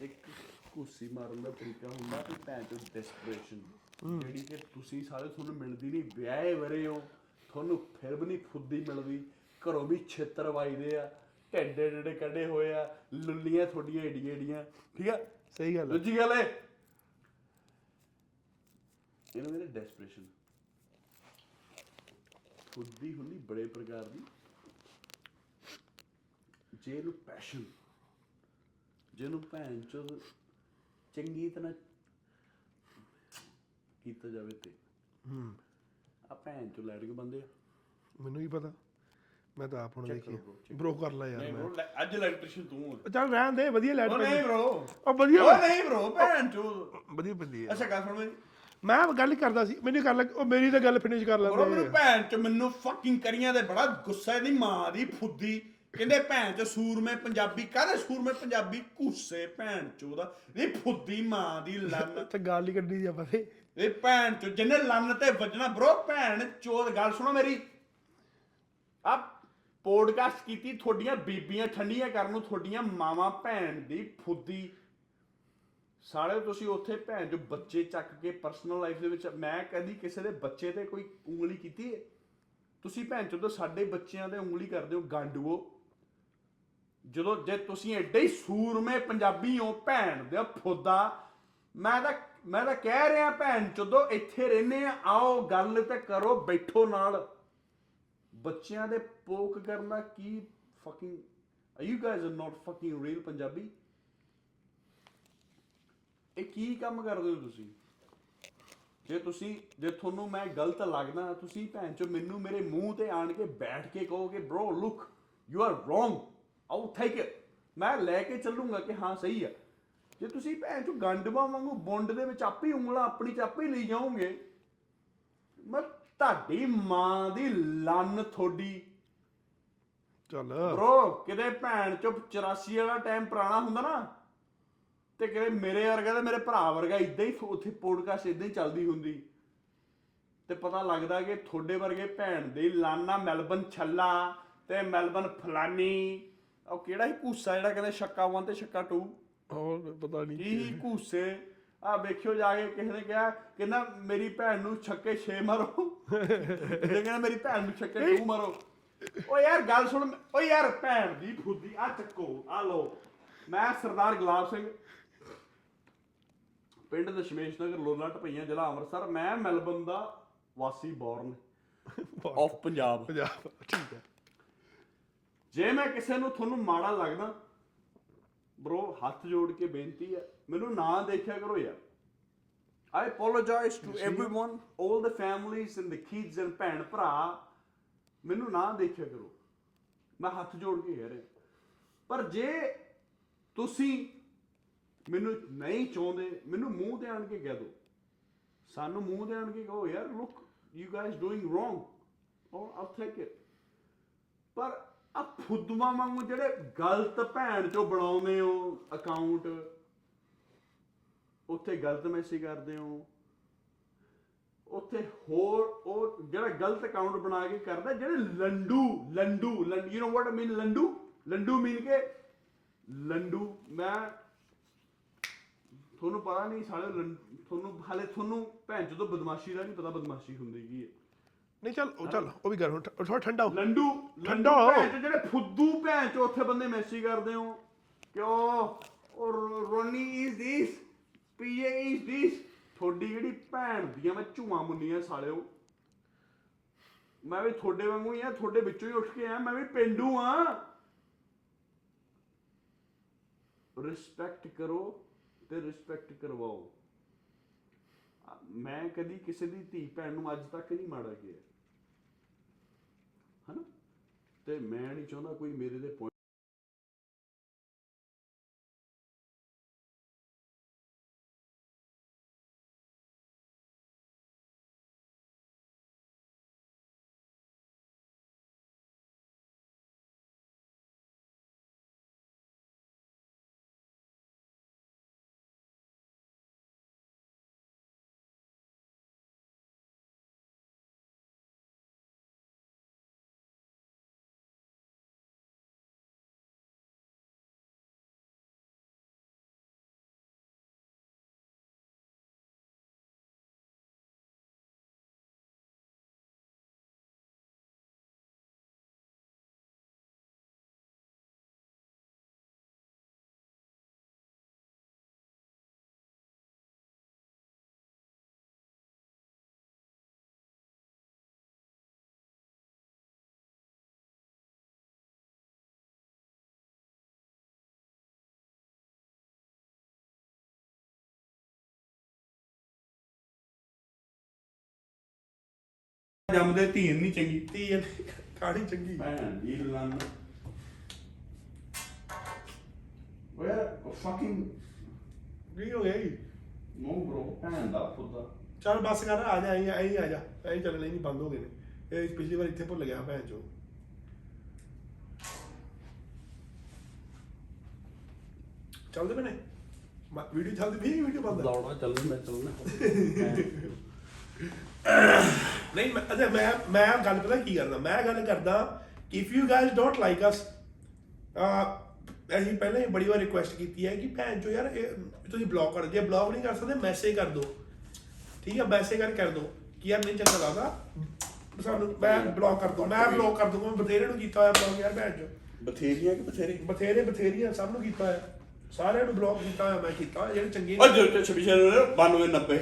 ਇੱਕ ਕੁਰਸੀ ਮਾਰਨ ਦਾ ਤਰੀਕਾ ਹੁੰਦਾ ਕਿ ਭੈਣ ਚੋ ਡੈਸਪਰੇਸ਼ਨ ਜਿਹੜੀ ਕਿ ਤੁਸੀਂ ਸਾਰੇ ਤੁਹਾਨੂੰ ਮਿਲਦੀ ਨਹੀਂ ਵਿਆਹੇ ਵਰੇ ਹੋ ਤੁਹਾਨੂੰ ਫਿਰ ਵੀ ਨਹੀਂ ਫੁੱਦੀ ਮਿਲਦੀ। ਘਰੋਂ ਵੀ ਛੇਤਰ ਵੱਜਦੇ ਆ ਢੱਡੇ ਢੱਡੇ ਕੱਢੇ ਹੋਏ ਆ ਲੁੱਲੀਆਂ ਤੁਹਾਡੀਆਂ ਏਡੀਆਂ ਏਡੀਆਂ। ਠੀਕ ਆ? ਸਹੀ ਗੱਲ ਦੂਜੀ ਗੱਲ ਹੈ ਇਹਨੂੰ ਕਹਿੰਦੇ ਡੈਸਪਰੇਸ਼ਨ ਫੁੱਦੀ ਹੁੰਦੀ ਬੜੇ ਪ੍ਰਕਾਰ ਦੀ। ਜੇ ਇਹਨੂੰ ਪੈਸ਼ਨ ਜਿਹਨੂੰ ਭੈਣ ਚੋ ਚੰਗੀ ਤਰ੍ਹਾਂ ਕੀਤਾ ਜਾਵੇ ਤੇ। ਹੂੰ। ਆ ਭੈਣ ਚੋ ਲੈਟ ਕੇ ਬੰਦੇ ਆ ਮੈਨੂੰ ਹੀ ਪਤਾ। ਮੈਂ ਤਾਂ ਆਪ ਹੁਣ Check ਦੇਖੀ। ਕਰੋ check ਬ్రో ਕਰ ਲੈ ਯਾਰ ਨਹੀਂ ਮੈਂ। bro, ਲੈ- ਅੱਜ ਇਲੈਕਟ੍ਰੀਸ਼ੀਅਨ ਤੂੰ ਆ। ਚੱਲ ਰਹਿਣ ਦੇ ਵਧੀਆ ਲਾਈਟ ਉਹ ਨਹੀਂ ਬ్రో ਉਹ ਵਧੀਆ ਉਹ ਨਹੀਂ bro ਭੈਣ ਚੋ। ਵਧੀਆ ਬੰਦੀ ਹੈ ਅੱਛਾ ਗੱਲ ਸੁਣ ਮੇਰੀ। ਮੈਂ ਗੱਲ ਕਰਦਾ ਸੀ ਮੈਨੂੰ ਕਰ ਲੱਗ ਉਹ ਮੇਰੀ ਤਾਂ ਗੱਲ ਫਿਨਿਸ਼ ਕਰ ਬਰੋ ਲੈਂਦੇ ਮੈਨੂੰ ਭੈਣ ਚ ਮੈਨੂੰ ਫੱਕਿੰਗ ਕਰੀਆਂ ਤੇ ਬੜਾ ਗੁੱਸਾ ਇਹਦੀ ਮਾਂ ਦੀ ਫੁੱਦੀ। ਕਹਿੰਦੇ ਭੈਣ ਚ ਸੂਰਮੇ ਪੰਜਾਬੀ ਕਾਹਦੇ ਸੂਰਮੇ ਪੰਜਾਬੀ ਘੁੱਸੇ ਭੈਣ ਚੋਦਾ। ਇਹ ਫੁੱਦੀ ਮਾਂ ਦੀ ਲੰਨ। ਤੇ ਗੱਲ ਹੀ ਕੱਢੀ ਆਪਾਂ ਤੇ। ਇਹ ਭੈਣ ਚ ਜਿਹਨੇ ਲੰਨ ਤੇ ਵੱਜਣਾ ਬਰੋ ਭੈਣ ਚੋਦ ਗੱਲ ਸੁਣੋ ਮੇਰੀ। ਆ ਪੋਡਕਾਸਟ ਕੀਤੀ ਤੁਹਾਡੀਆਂ ਬੀਬੀਆਂ ਠੰਡੀਆਂ ਕਰਨ ਨੂੰ ਤੁਹਾਡੀਆਂ ਮਾਵਾਂ ਭੈਣ ਦੀ ਫੁੱਦੀ। ਸਾਲੇ ਤੁਸੀਂ ਉੱਥੇ ਭੈਣ ਜੋ ਬੱਚੇ ਚੱਕ ਕੇ ਪਰਸਨਲ ਲਾਈਫ ਦੇ ਵਿੱਚ ਮੈਂ ਕਦੀ ਕਿਸੇ ਦੇ ਬੱਚੇ ਤੇ ਕੋਈ ਉਂਗਲੀ ਕੀਤੀ ਹੈ ਤੁਸੀਂ ਭੈਣ ਚੋਦ ਸਾਡੇ ਬੱਚਿਆਂ ਤੇ ਉਂਗਲੀ ਕਰਦੇ ਹੋ ਗਾਂਡੂਓ। ਜਦੋਂ ਜੇ ਤੁਸੀਂ ਐਡੇ ਹੀ ਸੂਰਮੇ ਪੰਜਾਬੀ ਹੋ ਭੈਣ ਦੇ ਫੁੱਦਾ, ਮੈਂ ਤਾਂ ਮੈਂ ਤਾਂ ਕਹਿ ਰਿਹਾ ਭੈਣ ਚੋਦੋ, ਇੱਥੇ ਰਹਿੰਦੇ ਆ, ਆਓ ਗੱਲ ਤੇ ਕਰੋ, ਬੈਠੋ ਨਾਲ। ਬੱਚਿਆਂ ਦੇ ਪੋਕ ਕਰਨਾ ਕੀ fucking are you guys are not fucking real Punjabi? ਇਹ ਕੀ ਕੰਮ ਕਰਦੇ ਹੋ ਤੁਸੀਂ? ਜੇ ਤੁਸੀਂ, ਜੇ ਤੁਹਾਨੂੰ ਮੈਂ ਗਲਤ ਲੱਗਦਾ, ਤੁਸੀਂ ਭੈਣ ਚੋ ਮੈਨੂੰ ਮੇਰੇ ਮੂੰਹ ਤੇ ਆਣ ਕੇ ਬੈਠ ਕੇ ਕਹੋਗੇ, bro, look, you are wrong. ਆਊ ਟੇਕ ਇਟ ਮੈਂ ਲੈ ਕੇ ਚੱਲੂੰਗਾ ਕਿ ਹਾਂ ਸਹੀ ਆ। ਜੇ ਤੁਸੀਂ ਭੈਣ ਚੋ ਗੰਡਵਾ ਵਾਂਗੂ ਬੁੰਡ ਦੇ ਵਿੱਚ ਆਪੇ ਹੀ ਉਂਗਲਾਂ ਆਪਣੀ ਚ ਆਪੇ ਹੀ ਲਈ ਜਾਓਗੇ ਮੈਂ ਤੁਹਾਡੀ ਮਾਂ ਦੀ ਲੰਨ ਥੋੜੀ ਚੱਲ। ਬ్రో ਕਿਤੇ ਭੈਣ ਚੁੱਪ 84 ਵਾਲਾ ਟਾਈਮ ਪੁਰਾਣਾ ਹੁੰਦਾ ਨਾ ਤੇ ਕਿਤੇ ਮੇਰੇ ਵਰਗਾ ਤੇ ਮੇਰੇ ਭਰਾ ਵਰਗਾ ਇਦਾਂ ਹੀ ਉੱਥੇ ਪੋਡਕਾਸਟ ਇਦਾਂ ਹੀ ਚੱਲਦੀ ਹੁੰਦੀ। ਤੇ ਪਤਾ ਲੱਗਦਾ ਕਿ ਤੁਹਾਡੇ ਵਰਗੇ ਭੈਣ ਦੇ ਲਾਨਾ ਮੈਲਬਨ ਛੱਲਾ ਤੇ ਮੈਲਬਨ ਫਲਾਨੀ ਉਹ ਕਿਹੜਾ ਹੀ ਕੂਸਾ ਜਿਹੜਾ ਕਹਿੰਦੇ ਛੱਕਾ 1 ਤੇ ਛੱਕਾ 2 ਹੋਰ ਪਤਾ ਨਹੀਂ ਕੀ ਕੂਸੇ ਆ ਵੇਖਿਓ ਜਾ ਕੇ ਕਿਸੇ ਨੇ ਕਿਹਾ ਕਹਿੰਦਾ ਮੇਰੀ ਭੈਣ ਨੂੰ ਛੱਕੇ 6 ਮਾਰੋ। ਜੇ ਕਹਿੰਦਾ ਮੇਰੀ ਭੈਣ ਨੂੰ ਛੱਕੇ 2 ਮਾਰੋ। ਓ ਯਾਰ ਗੱਲ ਸੁਣ ਓ ਯਾਰ ਭੈਣ ਦੀ ਫੁੱਦੀ ਆ ਚੱਕੋ ਆ ਲੋ ਮੈਂ ਸਰਦਾਰ ਗੁਲਾਬ ਸਿੰਘ ਪਿੰਡ ਦਸ਼ਮੇਸ਼ ਨਗਰ ਲੋਲਾ ਟਪਈਆਂ ਜ਼ਿਲ੍ਹਾ ਅੰਮ੍ਰਿਤਸਰ। ਮੈਂ ਮੈਲਬਨ ਦਾ ਵਾਸੀ ਬੌਰਨ ਆਫ *laughs* ਪੰਜਾਬ। ਪੰਜਾਬ ਠੀਕ ਹੈ। ਜੇ ਮੈਂ ਕਿਸੇ ਨੂੰ ਤੁਹਾਨੂੰ ਮਾੜਾ ਲੱਗਦਾ ਬ్రో ਹੱਥ ਜੋੜ ਕੇ ਬੇਨਤੀ ਹੈ ਮੈਨੂੰ ਨਾ ਦੇਖਿਆ ਕਰੋ ਯਾਰ। I apologize to everyone. all the families and the kids and ਭੈਣ ਭਰਾ ਮੈਨੂੰ ਨਾ ਦੇਖਿਆ ਕਰੋ। ਮੈਂ ਹੱਥ ਜੋੜ ਕੇ ਕਹਿ ਰਿਹਾ। ਪਰ ਜੇ ਤੁਸੀਂ ਮੈਨੂੰ ਨਹੀਂ ਚਾਹੁੰਦੇ ਮੈਨੂੰ ਮੂੰਹ ਤੇ ਆਣ ਕੇ ਕਹਿ ਦਿਓ ਸਾਨੂੰ ਮੂੰਹ ਤੇ ਆਣ ਕੇ ਕਹੋ ਯਾਰ look you guys doing wrong or all take it ਪਰ ਆ ਫੁੱਦੂਆਂ ਵਾਂਗੂ ਜਿਹੜੇ ਗਲਤ ਭੈਣ ਚੋਂ ਬਣਾਉਂਦੇ ਹੋ ਅਕਾਊਂਟ ਉੱਥੇ ਗਲਤ ਮੈਸੇਜ ਕਰਦੇ ਹੋ। ਉੱਥੇ ਹੋਰ ਉਹ ਜਿਹੜਾ ਗਲਤ ਅਕਾਊਂਟ ਬਣਾ ਕੇ ਕਰਦਾ, ਜਿਹੜੇ ਲੰਡੂ ਲੰਡੂ ਯੂ نو ਵਾਟ ਆਈ ਮੀਨ ਲੰਡੂ? ਲੰਡੂ ਮੀਨ ਕੇ ਲੰਡੂ, ਮੈਂ ਤੁਹਾਨੂੰ ਪਤਾ ਨਹੀਂ, ਸਾਲੇ ਲੰ- ਤੁਹਾਨੂੰ, ਹਾਲੇ ਤੁਹਾਨੂੰ ਭੈਣ ਚੋਂ ਬਦਮਾਸ਼ੀ ਦਾ ਨਹੀਂ ਪਤਾ ਬਦਮਾਸ਼ੀ ਹੁੰਦੀ ਕੀ ਹੈ। ਨਹੀਂ ਚੱਲ ਉਹ ਚੱਲ ਉਹ ਵੀ ਹੁਣ ਥੋੜਾ ਠੰਡਾ ਹੋ। ਲੰਡੂ ਠੰਡਾ ਹੋ। ਭੈਣ ਚੋ ਜਿਹੜੇ ਫੁੱਦੂ ਭੈਣ ਚੋ ਉੱਥੇ ਬੰਦੇ ਮੈਸੇਜ ਕਰਦੇ ਹੋ। ਕਿਉਂ? ਔਰ Ronnie is this PA is this ਤੁਹਾਡੀ ਜਿਹੜੀ ਭੈਣ ਦੀਆਂ ਮੈਂ ਝੂਆਂ ਮੁੰਨੀਆਂ ਸਾਲਿਓ। ਮੈਂ ਵੀ ਤੁਹਾਡੇ ਵਾਂਗੂ ਹੀ ਆ ਤੁਹਾਡੇ ਵਿੱਚੋਂ ਹੀ ਉੱਠ ਕੇ ਆਇਆ ਮੈਂ ਵੀ ਪਿੰਡੂ ਆ। ਰਿਸਪੈਕਟ ਕਰੋ ਤੇ ਰਿਸਪੈਕਟ ਕਰਵਾਓ। ਆ, ਮੈਂ ਕਦੀ ਕਿਸੇ ਦੀ ਧੀ ਭੈਣ ਨੂੰ ਅੱਜ ਤੱਕ ਨਹੀਂ ਮਾੜਾ ਕਿਹਾ। ਤੇ ਮੈਂ ਨਹੀਂ ਚਾਹੁੰਦਾ ਕੋਈ ਮੇਰੇ ਦੇ point ਜੰਮਦੇ ਧੀ ਨਹੀਂ ਚੰਗੀ ਧੀ ਕਾਣੀ ਚੰਗੀ। ਭੈਣ ਦੀ ਲੰਨ। ਓਏ ਫਕਿੰਗ ਕੀ ਹੋ ਗਿਆ ਜੀ? ਨੋ ਬ్రో ਭੈਣ ਦਾ ਪੁੱਤਾ ਚੱਲ ਬੱਸ ਕਰ ਆ ਜਾ ਆਈ ਆਈ ਆ ਜਾ। ਐਂ ਚੱਲਣੇ ਨਹੀਂ ਬੰਦ ਹੋ ਗਏ ਨੇ। ਇਹ ਪਿਛਲੀ ਵਾਰ ਇੱਥੇ ਭੁੱਲ ਗਿਆ ਭੈਣ ਚੋ। ਚੱਲਦੇ ਬਨੇ ਵੀਡੀਓ ਚੱਲਦੀ ਵੀ ਵੀਡੀਓ ਬੰਦ? ਦੌੜਾ ਚੱਲਣਾ ਚੱਲਣਾ। *laughs* ਨਹੀਂ ਮੈਂ ਅਜੇ ਮੈਂ ਮੈਂ ਗੱਲ ਪਤਾ ਕੀ ਕਰਦਾ? ਮੈਂ ਗੱਲ ਕਰਦਾ if you guys don't like us ਅਸੀਂ ਪਹਿਲਾਂ ਹੀ ਬੜੀ ਵਾਰ ਰਿਕੁਐਸਟ ਕੀਤੀ ਹੈ ਕਿ ਭੈਣ ਚੋ ਯਾਰ ਇਹ ਤੁਸੀਂ ਬਲੌਕ ਕਰ ਜੇ ਬਲੌਕ ਨਹੀਂ ਕਰ ਸਕਦੇ ਮੈਸੇਜ ਕਰ ਦਿਓ। ਠੀਕ ਹੈ? ਮੈਸੇਜ ਕਰ ਕਰ ਦਿਓ ਕਿ ਯਾਰ ਨਹੀਂ ਚੰਗਾ ਲੱਗਦਾ। ਸਾਨੂੰ ਮੈਂ ਬਲੌਕ ਕਰ ਦੂੰ ਮੈਂ ਬਲੌਕ ਕਰ ਦੂੰਗਾ ਮੈਂ ਬਥੇਰੇ ਨੂੰ ਕੀਤਾ ਹੋਇਆ ਬਲੌਕ ਯਾਰ ਭੈਣ ਚੋ ਬਥੇਰੀਆਂ ਕਿ ਬਥੇਰੀ? ਬਥੇਰੇ ਬਥੇਰੀਆਂ ਸਭ ਨੂੰ ਕੀਤਾ ਹੋਇਆ। ਸਾਰਿਆਂ ਨੂੰ ਬਲੌਕ ਕੀਤਾ ਹੋਇਆ ਮੈਂ ਕੀਤਾ ਹੋਇਆ। ਜਿਹੜੇ ਚੰਗੇ ਉਹ ਜੋ ਜੋ ਛਬੀ ਛੇ 92 90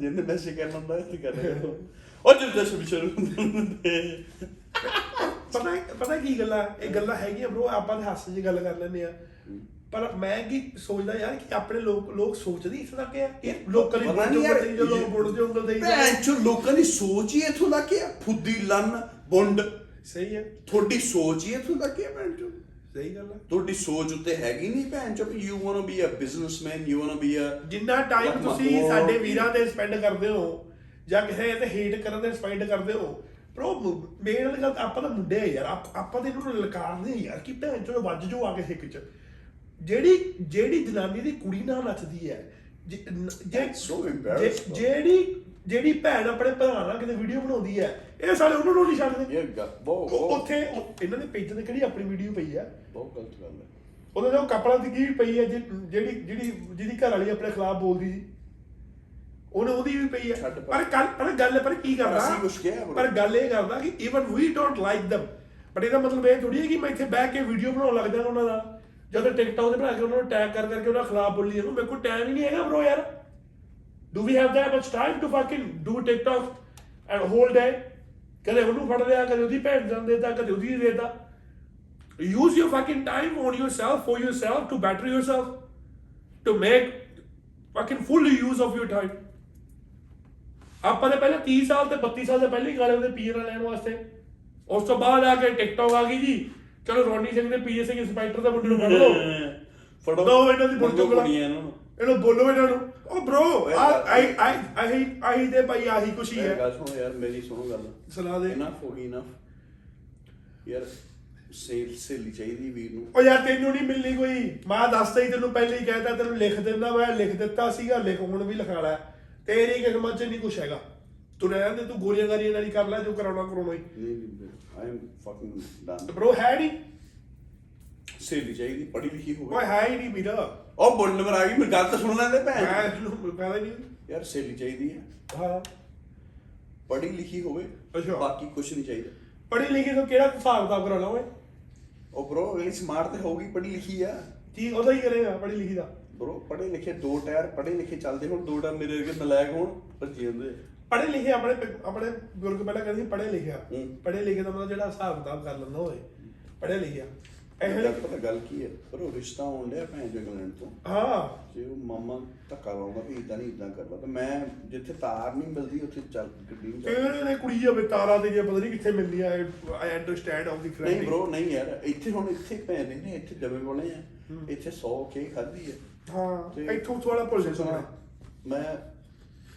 ਜਿੰਨੇ ਮੈਸੇਜ ਕਰਨਾ ਹੁੰਦਾ ਤੇ ਕਰ ਰਿਹਾ ਉਹ ਜੋ ਜੋ ਛਬੀ ਛੇ ਪਤਾ ਪਤਾ ਕੀ ਗੱਲਾਂ? ਇਹ ਗੱਲਾਂ ਹੈਗੀਆਂ ਬ్రో ਆਪਾਂ ਤਾਂ ਹਾਸੇ 'ਚ ਗੱਲ ਕਰ ਲੈਂਦੇ ਆ ਪਰ ਮੈਂ ਕੀ ਸੋਚਦਾ ਯਾਰ ਕਿ ਆਪਣੇ ਲੋਕ ਲੋਕ ਸੋਚਦੇ ਇਸ ਤਰ੍ਹਾਂ ਕਿ ਇਹ ਲੋਕਾਂ ਦੀ ਪਤਾ ਨਹੀਂ ਯਾਰ, ਜਦੋਂ ਇਹ- ਬੁੱਢ ਦੇ ਉਂਗਲ ਦੇ ਭੈਣ ਚੋ ਲੋਕਾਂ ਦੀ ਸੋਚ ਹੀ ਇਥੋਂ ਤੱਕ ਹੈ ਫੁੱਦੀ ਲੰਨ ਬੁੰਡ। ਸਹੀ ਹੈ ਤੁਹਾਡੀ ਸੋਚ ਹੀ ਇਥੋਂ ਤੱਕ ਹੈ ਭੈਣ ਚੋ ਸਹੀ ਗੱਲ ਹੈ ਤੁਹਾਡੀ ਸੋਚ ਉੱਤੇ ਹੈਗੀ ਨਹੀਂ ਭੈਣ ਚੋ you want to be a businessman you want to be a ਜਿੰਨਾ ਟਾਈਮ ਤੁਸੀਂ ਸਾਡੇ ਵੀਰਾਂ ਦੇ ਸਪੈਂਡ ਕਰਦੇ ਹੋ ਜਾਂ ਕਿਸੇ ਤੇ ਹੇਟ ਕਰਨ ਦੇ ਸਪੈਂਡ ਕਰਦੇ ਹੋ ਬ్రో ਮੇਨ ਗੱਲ ਆਪਾਂ ਤਾਂ ਮੁੰਡੇ ਆ ਯਾਰ ਆਪ- ਤੇ ਇਹਨੂੰ ਲਲਕਾਰਦੇ ਯਾਰ ਕਿ ਭੈਣ ਚੋ ਵੱਜ ਜੋ ਆ ਕੇ ਹਿੱਕ ਚ। ਜਿਹੜੀ ਜਿਹੜੀ ਜਨਾਨੀ ਦੀ ਕੁੜੀ ਨਾਲ ਨੱਚਦੀ ਹੈ ਜਿਹੜੀ ਜਿਹੜੀ ਭੈਣ ਆਪਣੇ ਭਰਾ ਨਾਲ ਕਿਤੇ ਵੀਡੀਓ ਬਣਾਉਂਦੀ ਹੈ ਇਹ ਸਾਰੇ ਉਹਨੂੰ ਨੂੰ ਨਹੀਂ ਛੱਡਦੇ ਇਹ ਗੱਲ ਬਹੁਤ ਉਹ- ਬਹੁਤ ਉੱਥੇ ਉਹ- ਇਹਨਾਂ ਦੇ ਪੇਜ ਤੇ ਕਿਹੜੀ ਆਪਣੀ ਵੀਡੀਓ ਪਈ ਹੈ? ਬਹੁਤ ਗਲਤ ਗੱਲ ਹੈ। ਉਹਦੇ ਜੋ ਕਪੜਾ ਦੀ ਕੀ ਪਈ ਹੈ ਜਿ- ਜਿਹੜੀ ਜਿਹੜੀ ਜਿਹਦੀ ਘਰ ਵਾਲੀ ਆਪਣੇ ਖਿਲਾਫ ਬੋਲਦੀ ਸੀ। ਉਹਨੇ ਉਹਦੀ ਵੀ ਪਈ ਹੈ। ਛੱਡ ਪਰ। ਪਰ ਗੱਲ ਪਰ ਗੱਲ ਪਰ ਕੀ ਕਰਦਾ? ਅਸੀਂ ਕੁਛ ਕਿਹਾ ਬਰੋ। ਪਰ ਗੱਲ ਇਹ ਕਰਦਾ ਕਿ even we don't like them but ਇਹਦਾ ਮਤਲਬ ਇਹ ਥੋੜੀ ਹੈ ਕਿ ਮੈਂ ਇੱਥੇ ਬਹਿ ਕੇ ਵੀਡੀਓ ਬਣਾਉਣ ਲੱਗ ਜਾਣਾ ਉਹਨਾਂ ਦਾ। ਜਦੋਂ ਟਿਕਟੌਕ ਤੇ ਬਣਾ ਕੇ ਉਹਨਾਂ ਨੂੰ ਟੈਗ ਕਰ ਕਰਕੇ ਉਹਨਾਂ ਖਿਲਾਫ ਬੋਲੀ ਜਾਂਦਾ ਮੇਰੇ ਕੋਲ ਟਾਈਮ ਹੀ ਨਹੀਂ ਹੈਗਾ ਬ్రో ਯਾਰ। Do we have that much time to fucking do TikTok and whole day? ਕਦੇ ਉਹਨੂੰ ਫੜ ਲਿਆ ਕਦੇ ਉਹਦੀ ਭੈਣ ਜਾਨ ਦੇਤਾ ਕਦੇ ਉਹਦੀ ਦੇਤਾ। Use your fucking time on yourself for yourself to better yourself to make fucking full use of your time. ਆਪਾਂ ਨੇ ਪਹਿਲਾਂ 30 ਸਾਲ ਤੇ 32 ਸਾਲ ਦੇ ਪਹਿਲੇ ਹੀ ਗਾਲੇ ਉਹਦੇ ਨਾਲ ਲੈਣ ਵਾਸਤੇ। ਉਸ ਤੋਂ ਬਾਅਦ ਆ ਕੇ ਟਿਕਟੌਕ ਆ ਗਈ ਜੀ। ਚਲੋ ਰੋਣੀ ਸਿੰਘ ਦੇ ਪੀਏ ਸਿੰਘ ਇੰਸਪੈਕਟਰ ਦਾ ਮੁੰਡੇ ਨੂੰ ਫੜ। ਲਓ ਫੜੋ ਇਹਨਾਂ ਦੀ ਚੁਗਲਾ ਕੁੜੀਆਂ ਨੂੰ। ਇਹਨੂੰ ਬੋਲੋ ਇਹਨਾਂ ਨੂੰ। ਉਹ ਬ్రో ਆਈ ਆਈ ਆਈ ਆਈ ਦੇ ਭਾਈ ਆਹੀ ਹੀ ਮੇਰੀ ਹੈ। ਗੱਲ ਸੁਣੋ ਯਾਰ ਮੇਰੀ ਸੁਣੋ ਗੱਲ। ਸੁਣਾ ਦੇ। ਇਨਫ ਹੋ ਗਈ ਇਨਫ ਯਾਰ ਸੇਲ ਸੇਲੀ ਚਾਹੀਦੀ ਵੀਰ ਨੂੰ। ਉਹ ਯਾਰ ਤੈਨੂੰ ਨਹੀਂ ਮਿਲਣੀ ਕੋਈ। ਮੈਂ ਦੱਸਦਾ ਹੀ ਤੈਨੂੰ ਪਹਿਲੇ ਹੀ ਕਹਿਤਾ ਤੈਨੂੰ ਲਿਖ ਦਿੰਦਾ ਮੈਂ ਲਿਖ ਦਿੱਤਾ ਸੀਗਾ ਲਿਖ ਹੁਣ ਵੀ ਲਿਖਾਣਾ। ਤੇਰੀ ਕਿਸਮਤ 'ਚ ਨਹੀਂ ਕੁਛ ਹੈਗਾ। ਤੂੰ ਰਹਿਣ ਦੇ ਤੂੰ ਗੋਲੀਆਂ ਗਾਰੀਆਂ ਨਾਲ ਹੀ ਕਰ ਲੈ ਜੋ ਕਰਾਉਣਾ ਕਰਾਉਣਾ ਹੀ। ਨਹੀਂ I am fucking done bro ਹੈ ਨਹੀਂ ਸੇਲੀ ਚਾਹੀਦੀ ਪੜ੍ਹੀ ਲਿਖੀ ਹੋਵੇ। ਓਏ ਹੈ ਹੀ ਨਹੀਂ ਵੀਰ। ਉਹ ਬੋਲ ਨੰਬਰ ਆ ਗਈ ਮੇਰੀ ਗੱਲ ਤਾਂ ਸੁਣ ਲੈਂਦੇ ਮੈਂ ਭੈਣ ਇਹਨੂੰ ਕਹਦਾ ਨਹੀਂ ਯਾਰ ਸੇਲੀ ਚਾਹੀਦੀ ਹੈ। ਹਾਂ। ਪੜ੍ਹੀ ਲਿਖੀ ਹੋਵੇ ਅੱਛਾ। ਬਾਕੀ ਕੁਝ ਨਹੀਂ ਚਾਹੀਦਾ। ਪੜ੍ਹੀ ਲਿਖੀ ਤੋਂ ਕਿਹੜਾ ਹਿਸਾਬ ਕਿਤਾਬ ਕਰਾਉਣਾ ਓਏ? ਉਹ ਬ్రో ਅਗਲੀ ਸਮਾਰਟ ਤੇ ਹੋਊਗੀ ਪੜ੍ਹੀ ਲਿਖੀ ਆ। ਕੀ ਉਹਦਾ ਹੀ ਕਰੇਗਾ ਪੜ੍ਹੀ ਲਿਖੀ ਦਾ? ਬ్రో ਪੜ੍ਹੇ ਲਿਖੇ ਦੋ ਟਾਇਰ ਪੜ੍ਹੇ ਲਿਖੇ ਚੱਲਦੇ ਹੁਣ ਦੋ ਟਾਇਰ ਮੇਰੇ ਵਰਗੇ ਨਲਾਇਕ ਹੋਣ ਭੱਜੀ ਜਾਂਦੇ ਪੜ੍ਹੇ ਲਿਖੇ ਆਪਣੇ ਪ- ਆਪਣੇ ਬਜ਼ੁਰਗ ਪਹਿਲਾਂ ਕਹਿੰਦੇ ਸੀ ਪੜ੍ਹੇ ਲਿਖਿਆ। ਹੂੰ। ਪੜ੍ਹੇ ਲਿਖੇ ਦਾ ਮਤਲਬ ਜਿਹੜਾ ਹਿਸਾਬ ਕਿਤਾਬ ਕਰ ਲੈਂਦਾ ਹੋਵੇ ਪੜ੍ਹੇ ਲਿਖਿਆ। ਜਿਹੇ- ਪਤਾ ਗੱਲ ਕੀ ਹੈ? ਪਰ ਉਹ ਰਿਸ਼ਤਾ ਹੋਣ ਡਿਆ ਭੈਣ ਜੋ ਇੰਗਲੈਂਡ ਤੋਂ। ਹਾਂ। ਜੇ ਉਹ ਮਾਮਾ ਧੱਕਾ ਲਾਉਂਦਾ ਵੀ ਇਦਾਂ ਨਹੀਂ ਇਦਾਂ ਕਰਦਾ ਤੇ ਮੈਂ ਜਿੱਥੇ ਤਾਰ ਨਹੀਂ ਮਿਲਦੀ ਉੱਥੇ ਚੱਲ ਗੱਡੀ ਨੂੰ ਚੱਲ। ਕਿਹੜੇ ਨੇ ਕੁੜੀ ਜਾਵੇ ਤਾਰਾ ਤੇ ਜੇ ਪਤਾ ਨਹੀਂ ਕਿੱਥੇ ਮਿਲਦੀ ਆ ਆਈ ਅੰਡਰਸਟੈਂਡ ਆਫ ਦੀ ਨਹੀਂ ਫਰੈਂਡ ਬ్రో ਨਹੀਂ ਯਾਰ। ਇੱਥੇ ਹੁਣ ਇੱਥੇ ਭੈਣ ਦੇ ਨੇ ਇੱਥੇ ਜਮੇ ਬਣੇ ਆ। ਇੱਥੇ 100 ਕੇ ਖਾਧੀ ਹੈ ਹਾਂ ਤੇ- ਇੱਥੋਂ ਥੋੜਾ ਭੁੱਲ ਜਾ ਸੁਣਾ, ਮੈਂ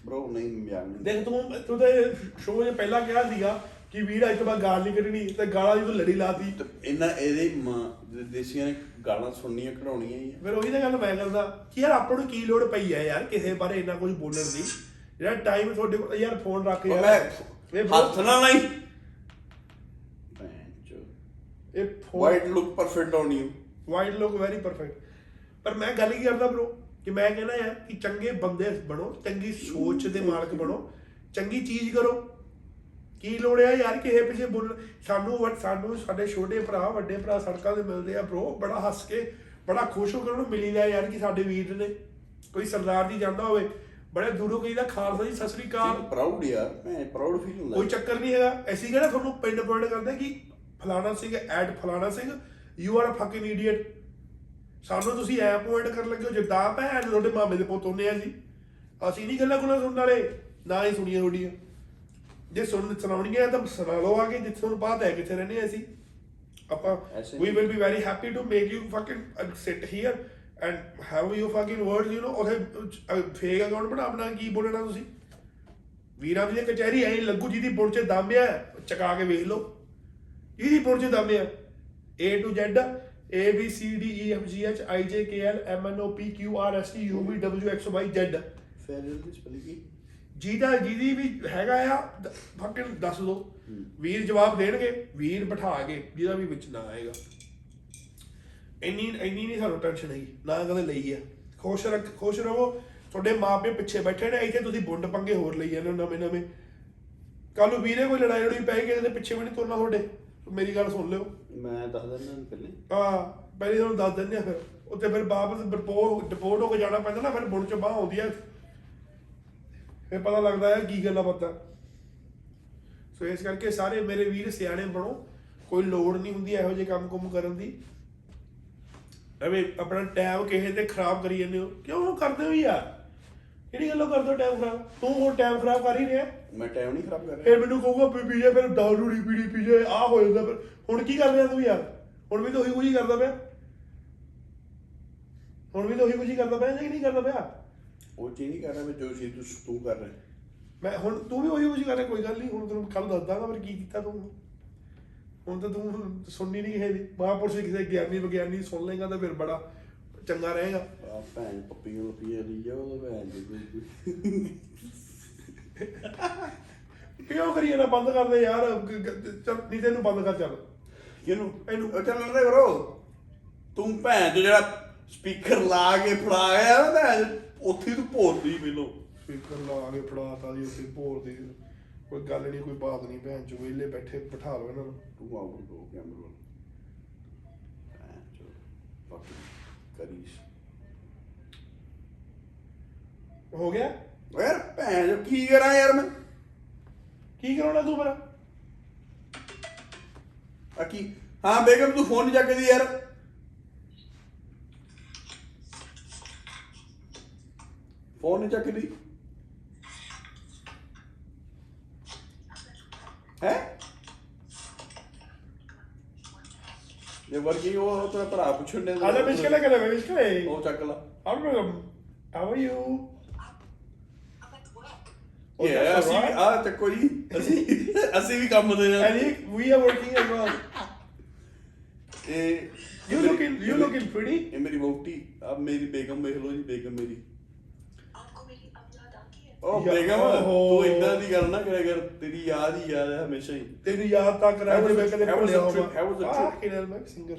ਬ్రో ਨਹੀਂ ਮਿਆਨ ਦੇਖ ਤੂੰ ਤੂੰ ਤੇ ਸ਼ੋਅ 'ਚ ਪਹਿਲਾਂ ਕਿਹਾ ਸੀਗਾ ਕਿ ਵੀਰ ਅੱਜ ਤੋਂ ਬਾਅਦ ਗਾਲ ਨਹੀਂ ਕੱਢਣੀ ਤੇ ਗਾਲਾਂ ਦੀ ਤੂੰ ਲੜੀ ਲਾਤੀ। ਤੇ ਇਹਨਾਂ ਇਹਦੇ ਮਾਂ ਦੇਸੀਆਂ ਨੇ ਗਾਲਾਂ ਸੁਣਨੀਆਂ ਕਢਾਉਣੀਆਂ ਹੀ ਆ। ਫਿਰ ਉਹੀ ਤਾਂ ਗੱਲ ਮੈਂ ਕਰਦਾ ਕਿ ਯਾਰ ਆਪਾਂ ਨੂੰ ਕੀ ਲੋੜ ਪਈ ਹੈ ਯਾਰ ਕਿਸੇ ਬਾਰੇ ਇੰਨਾ ਕੁਝ ਬੋਲਣ ਦੀ? ਜਿਹੜਾ ਟਾਈਮ ਤੁਹਾਡੇ ਕੋਲ ਯਾਰ ਫੋਨ ਰੱਖ ਉਹ ਯਾਰ। ਮੈਂ ਇਹ bro, ਹੱਥ ਨਾਲ ਨਹੀਂ ਇਹ phone white look perfect on you white look very perfect ਪਰ ਮੈਂ ਗੱਲ ਕੀ ਕਰਦਾ ਬ్రో ਕਿ ਮੈਂ ਕਹਿੰਦਾ ਯਾਰ ਕਿ ਚੰਗੇ ਬੰਦੇ ਬਣੋ ਚੰਗੀ ਸੋਚ ਦੇ ਮਾਲਕ ਬਣੋ ਚੰਗੀ ਚੀਜ਼ ਕਰੋ। ਕੀ ਲੋੜ ਹੈ ਯਾਰ ਕਿਸੇ ਪਿੱਛੇ ਬੋਲ ਸਾਨੂੰ ਵੱਡ- ਸਾਨੂੰ ਸਾਡੇ ਛੋਟੇ ਭਰਾ ਵੱਡੇ ਭਰਾ ਸੜਕਾਂ ਤੇ ਮਿਲਦੇ ਆ ਬ్రో ਬੜਾ ਹੱਸ ਕੇ ਬੜਾ ਖੁਸ਼ ਹੋ ਕੇ ਉਹਨਾਂ ਮਿਲੀਦਾ ਯਾਰ ਕਿ ਸਾਡੇ ਵੀਰ ਨੇ ਕੋਈ ਸਰਦਾਰ ਜੀ ਜਾਂਦਾ ਹੋਵੇ। ਬੜੇ ਦੂਰੋਂ ਕਹੀਦਾ ਖਾਲਸਾ ਜੀ ਸਤਿ ਸ੍ਰੀ ਅਕਾਲ। ਪ੍ਰਾਊਡ ਯਾਰ ਮੈਂ ਪ੍ਰਾਊਡ ਫੀਲ ਹੁੰਦਾ। ਕੋਈ ਚੱਕਰ ਨਹੀਂ ਹੈਗਾ। ਐਸੀ ਕਿਹੜਾ ਤੁਹਾਨੂੰ ਪਿੰਡ ਪੁਆਇੰਟ ਕਰਦੇ ਕਿ ਫਲਾਣਾ ਸਿੰਘ ਐਡ ਫਲਾਣਾ Singh you are a fucking idiot ਸਾਨੂੰ ਤੁਸੀਂ ਐ ਪੁਆਇੰਟ ਕਰਨ ਲੱਗੇ ਹੋ ਜਿੱਦਾਂ ਭੈਣ ਦੇ ਤੁਹਾਡੇ ਮਾਮੇ ਦੇ ਪੁੱਤ ਹੁੰਦੇ ਆ ਜੀ। ਅਸੀਂ ਨਹੀਂ ਗੱਲਾਂ ਗੁੱਲਾਂ ਸੁਣਨ ਵਾਲੇ ਨਾ ਹੀ ਸੁਣੀਆਂ ਤੁਹਾਡੀਆਂ। ਜੇ ਸੁਣ ਸੁਣਾਉਣੀਆਂ ਤਾਂ ਸੁਣਾ ਲਓ ਆ ਕੇ ਜਿੱਥੇ ਤੁਹਾਨੂੰ ਪਤਾ ਹੈ ਕਿੱਥੇ ਰਹਿੰਦੇ ਆ ਅਸੀਂ ਆਪਾਂ we will be very happy to make you fucking uh, sit here and have you fucking words you know ਉਥੇ ਫੇਕ ਅਕਾਊਂਟ ਬਣਾ ਬਣਾ ਕੀ ਬੋਲਣਾ ਤੁਸੀਂ ਵੀਰਾਂ ਦੀ ਕਚਹਿਰੀ ਐ ਲੱਗੂ ਜਿਹਦੀ ਪੁੜ ਚ ਦਮ ਆ ਚਕਾ ਕੇ ਵੇਖ ਲਓ ਇਹਦੀ ਪੁੜ ਚ ਦਮ ਆ A to Z A B C D E F G H I J K L M N O P Q R S T U V W X Y Z ਫੈਰਲ ਦੀ ਸਪੈਲਿੰਗ ਕੀ ਜਿਹਦਾ ਜਿਹਦੀ ਵੀ ਹੈਗਾ ਆ ਫੱਕਿੰਗ ਦੱਸ ਦੋ। ਵੀਰ ਜਵਾਬ ਦੇਣਗੇ ਵੀਰ ਬਿਠਾ ਕੇ ਜਿਹਦਾ ਵੀ ਵਿੱਚ ਨਾ ਆਏਗਾ। ਇੰਨੀ ਇੰਨੀ ਨਹੀਂ ਸਾਨੂੰ ਟੈਨਸ਼ਨ ਹੈਗੀ ਨਾ ਕਦੇ ਲਈ ਆ। ਖੁਸ਼ ਰੱਖ ਖੁਸ਼ ਰਹੋ। ਤੁਹਾਡੇ ਮਾਪੇ ਪਿੱਛੇ ਬੈਠੇ ਨੇ ਇੱਥੇ ਤੁਸੀਂ ਬੁੰਡ ਪੰਗੇ ਹੋਰ ਲਈ ਜਾਂਦੇ ਹੋ ਨਵੇਂ ਨਵੇਂ। ਕੱਲ ਨੂੰ ਵੀਰੇ ਕੋਈ ਲੜਾਈ ਲੜੀ ਪੈ ਗਈ ਤੇ ਪਿੱਛੇ ਵੀ ਨਹੀਂ ਤੁਰਨਾ ਤੁਹਾਡੇ। ਮੇਰੀ ਗੱਲ ਸੁਣ ਲਿਓ। ਮੈਂ ਦੱਸ ਦਿੰਦਾ ਪਹਿਲੇ। ਹਾਂ ਪਹਿਲੇ ਤੁਹਾਨੂੰ ਦੱਸ ਦਿੰਦੇ ਆ ਫਿਰ। ਉੱਥੇ ਫਿਰ ਵਾਪਸ ਡਿਪੋਰਟ ਡਿਪੋਰਟ ਹੋ ਕੇ ਜਾਣਾ ਪੈਂਦਾ ਨਾ ਫਿਰ ਬੁੰਡ ਚ ਬਾਹ ਆਉਂਦੀ ਆ। ਫਿਰ ਪਤਾ ਲੱਗਦਾ ਹੈ ਕੀ ਗੱਲਾਂ ਬਾਤਾਂ ਸੋ ਇਸ ਕਰਕੇ ਸਾਰੇ ਮੇਰੇ ਵੀਰ ਸਿਆਣੇ ਬਣੋ ਕੋਈ ਲੋੜ ਨਹੀਂ ਹੁੰਦੀ ਇਹੋ ਜਿਹੇ ਕੰਮ ਕੁਮ ਕਰਨ ਦੀ। ਐਵੇਂ ਆਪਣਾ ਟਾਈਮ ਕਿਸੇ ਤੇ ਖਰਾਬ ਕਰੀ ਜਾਂਦੇ ਹੋ। ਕਿਉਂ ਕਰਦੇ ਹੋ ਯਾਰ? ਕਿਹੜੀ ਗੱਲੋਂ ਕਰਦੇ ਹੋ ਟਾਈਮ ਖਰਾਬ? ਤੂੰ ਹੁਣ ਟਾਈਮ ਖਰਾਬ ਕਰ ਹੀ ਰਿਹਾ। ਮੈਂ ਟਾਈਮ ਨਹੀਂ ਖਰਾਬ ਕਰ ਰਿਹਾ। ਫਿਰ ਮੈਨੂੰ ਕਹੂਗਾ ਪੀ ਪੀ ਜਾ ਫਿਰ ਰੀ ਪੀੜੀ ਪੀ ਜਾ ਆ ਹੋ ਜਾਂਦਾ ਫਿਰ। ਹੁਣ ਕੀ ਕਰ ਰਿਹਾ ਤੂੰ ਯਾਰ? ਹੁਣ ਵੀ ਤਾਂ ਉਹੀ ਕੁਝ ਹੀ ਕਰਦਾ ਪਿਆ। ਹੁਣ ਵੀ ਤਾਂ ਉਹੀ ਕੁਝ ਹੀ ਕਰਦਾ ਪਿਆ ਜਾਂ ਨਹੀਂ ਕਰਦਾ ਪਿਆ? ਉਹ ਚੀਜ਼ ਨਹੀਂ ਕਰ ਰਿਹਾ ਮੈਂ ਜੋ ਚੀਜ਼ ਤੂੰ ਤੂੰ ਕਰ ਰਿਹਾ ਮੈਂ ਹੁਣ ਤੂੰ ਵੀ ਉਹੀ ਕੁਝ ਕਰ ਰਿਹਾ ਕੋਈ ਗੱਲ ਨਹੀਂ ਹੁਣ ਤੈਨੂੰ ਕੱਲ ਦੱਸ ਦਾਂਗਾ ਫਿਰ ਕੀ ਕੀਤਾ ਤੂੰ। ਹੁਣ ਤਾਂ ਤੂੰ ਸੁਣਨੀ ਨਹੀਂ ਦੀ। ਮਹਾਂਪੁਰਸ਼ ਕਿਸੇ ਗਿਆਨੀ ਵਿਗਿਆਨੀ ਸੁਣ ਲੇਗਾ ਤਾਂ ਫਿਰ ਬੜਾ ਚੰਗਾ ਰਹੇਗਾ। ਆ ਭੈਣ ਪੱਪੀ ਨੂੰ ਪੀਏ ਲਈ ਜਾ ਉਹ ਭੈਣ ਦੀ ਕੋਈ ਕਿਉਂ ਕਰੀਏ ਨਾ ਬੰਦ ਕਰ ਦੇ ਯਾਰ ਚੱਲ ਨਹੀਂ ਤੈਨੂੰ ਬੰਦ ਕਰ ਚੱਲ। ਇਹਨੂੰ। ਉਹ ਚੱਲ ਰਹੇ ਕਰੋ। ਤੂੰ ਭੈਣ ਜੋ ਜਿਹੜਾ ਸਪੀਕਰ ਲਾ ਕੇ ਫੜਾ ਗਿਆ ਨਾ ਭੈਣ। ਉੱਥੇ ਤੂੰ ਭੋਰਦੀ ਪਹਿਲੋਂ ਸਪੀਕਰ ਲਾ ਕੇ ਫੜਾਤਾ ਜੀ ਉੱਥੇ ਭੋਰ ਦੇ। ਕੋਈ ਗੱਲ ਨਹੀਂ ਕੋਈ ਬਾਤ ਨਹੀਂ ਭੈਣ ਚੋ ਵਿਹਲੇ ਬੈਠੇ ਬਿਠਾ ਲਓ ਇਹਨਾਂ ਨੂੰ। ਤੂੰ ਆਉਂ ਦੋ ਕੈਮਰੇ ਵੱਲ। ਭੈਣ ਚੋ ਫੱਕ ਕਰੀਸ਼। ਹੋ ਗਿਆ? ਯਾਰ ਭੈਣ ਜੋ ਕੀ ਕਰਾਂ ਯਾਰ ਮੈਂ? ਕੀ ਕਰਾਉਣਾ ਤੂੰ ਫਿਰ? ਆ ਕੀ? ਹਾਂ ਬੇਗਮ ਤੂੰ ਫੋਨ ਨਹੀਂ ਚੱਕਦੀ ਯਾਰ। ਫੋਨ ਨਹੀਂ ਚੱਕਦੀ? ਹੈ? ਇਹ ਵਰਗੀ ਉਹ ਤੇਰਾ ਭਰਾ ਪੁੱਛਣ ਦੇ ਆਲੇ ਮਿਸ਼ਕਲ ਹੈ ਕਰੇ ਮਿਸ਼ਕਲ ਹੈ ਉਹ ਚੱਕ ਲਾ। ਹਾਊ ਹਾਊ ਆਰ ਯੂ ਇਹ ਅਸੀਂ ਵੀ ਆ ਚੱਕੋ ਜੀ। ਅਸੀਂ ਅਸੀਂ ਵੀ ਕੰਮ ਦੇ ਨਾਲ any we are working as well ਇਹ You looking- you looking pretty? ਇਹ ਮੇਰੀ ਵੋਟੀ ਆ ਮੇਰੀ ਬੇਗਮ ਵੇਖ ਲਓ ਜੀ ਬੇਗਮ ਮੇਰੀ। ਉਹ ਬੇਗਮ। ਤੂੰ ਇਦਾਂ ਦੀ ਗੱਲ ਨਾ ਕਰਿਆ ਕਰ ਤੇਰੀ ਯਾਦ ਹੀ ਯਾਦ ਹੈ ਹਮੇਸ਼ਾ ਹੀ ਤੈਨੂੰ ਯਾਦ ਤਾਂ ਕਰਾ How was ਦੇ ਮੈਂ ਕਦੇ ਭੁੱਲਿਆ ਹੋਵਾਂ trip? ਕਿਹੜਾ ਮੈਂ ਸਿੰਗਰ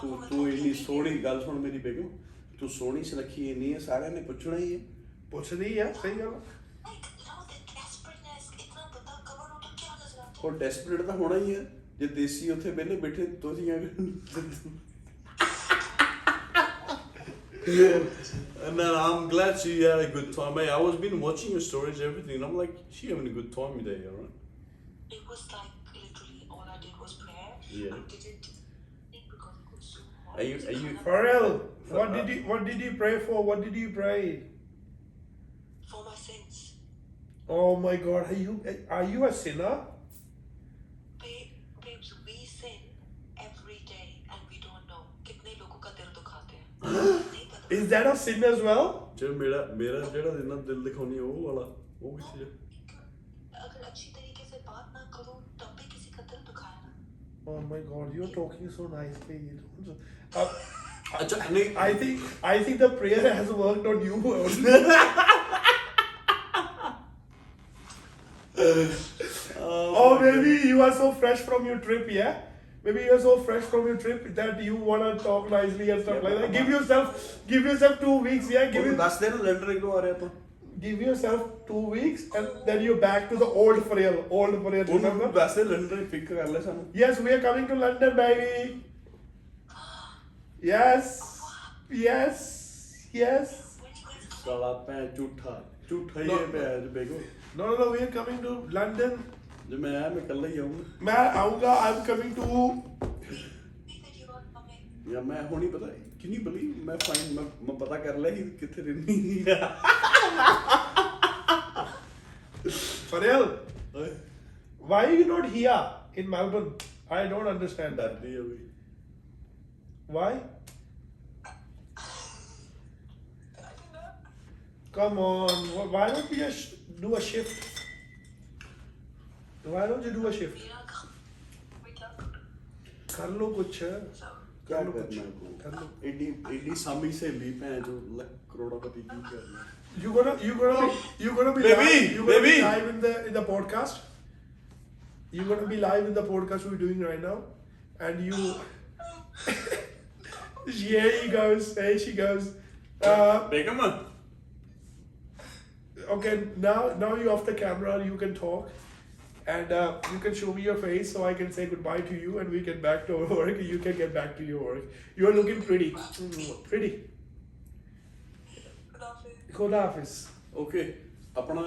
ਤੂੰ ਤੂੰ ਇੰਨੀ ਸੋਹਣੀ ਗੱਲ ਸੁਣ ਮੇਰੀ ਬੇਗਮ ਤੂੰ ਸੋਹਣੀ ਸੁਰੱਖੀ ਇੰਨੀ ਹੈ ਸਾਰਿਆਂ ਨੇ ਪੁੱਛਣਾ ਹੀ ਹੈ ਪੁੱਛਦੀ ਆ ਸਹੀ ਗੱਲ ਉਹ ਡੈਸਪਰੇਟ ਤਾਂ ਹੋਣਾ ਹੀ ਹੈ ਜੇ ਦੇਸੀ ਉੱਥੇ ਬੈਲੇ ਬੈਠੇ ਤੁਸੀਂ ਆ and then I'm glad she had a good time. Hey, I was been watching your stories, everything, and I'm like, she having a good time today, alright? It was like literally all I did was prayer. Yeah. I didn't Are you? Are you? For? What did uh, you What did you pray for? What did you pray? For my sins. Oh my God! Are you Are you a sinner? Babe, babes, we sin every day and we don't know. *gasps* Is that a sin as well? जो मेरा मेरा जेड़ा दिन दिल दिखानी वो वाला वो किसी Oh my God! You're talking so nicely. I, think I think the prayer has worked on you. Oh, *laughs* maybe you are so fresh from your trip, yeah. Maybe you are so fresh from your trip that you wanna talk nicely and stuff yeah, like that. Give yourself, give yourself two weeks, yeah. Give give yourself two weeks and then you're back to the old frail, old prayer. Remember? Yes, we are coming to London, baby. Yes, yes, yes. When you guys come ਸਾਲਾ ਭੈਣ ਝੂਠਾ ਝੂਠਾ ਹੀ No. ਹੈ ਭੈਣ ਬੇਗੋ No, no, no. We are coming to London. ਜੇ ਮੈਂ ਆਇਆ ਮੈਂ ਇਕੱਲਾ ਹੀ ਆਉਂਗਾ मैं आऊंगा. I'm coming to. think that you're not coming ਜਾਂ ਮੈਂ ਹੁਣ ਹੀ ਪਤਾ ਕਿ ਨਹੀਂ ਬਲੀ ਮੈਂ ਫਾਈਨ ਮੈਂ ਮੈਂ ਪਤਾ ਕਰ ਲਿਆ ਕਿ ਕਿੱਥੇ ਰਹਿੰਦੀ For real? ਓਏ Why are you not here in Melbourne? I don't understand that. ਡਰਦੀ ਆ ਵੀ Why? Come on. Why don't you just do a shift? Why don't you do a shift? कर लो कुछ क्या करना कर लो एडी एडी सामी से भी मैं जो करोड़पति की करना you gonna you gonna you gonna be baby, live, you gonna baby. be live in the in the podcast you gonna be live in the podcast we're doing right now and you yeah, he goes, hey, she goes, Make Big mı? okay, now now you're off the camera, you can talk. And uh, you can show me your face so I can say goodbye to you and we get back to *laughs* work. You can get back to your work. You're looking pretty. Pretty. Kudafis. Khuda Hafiz. Okay ਆਪਣਾ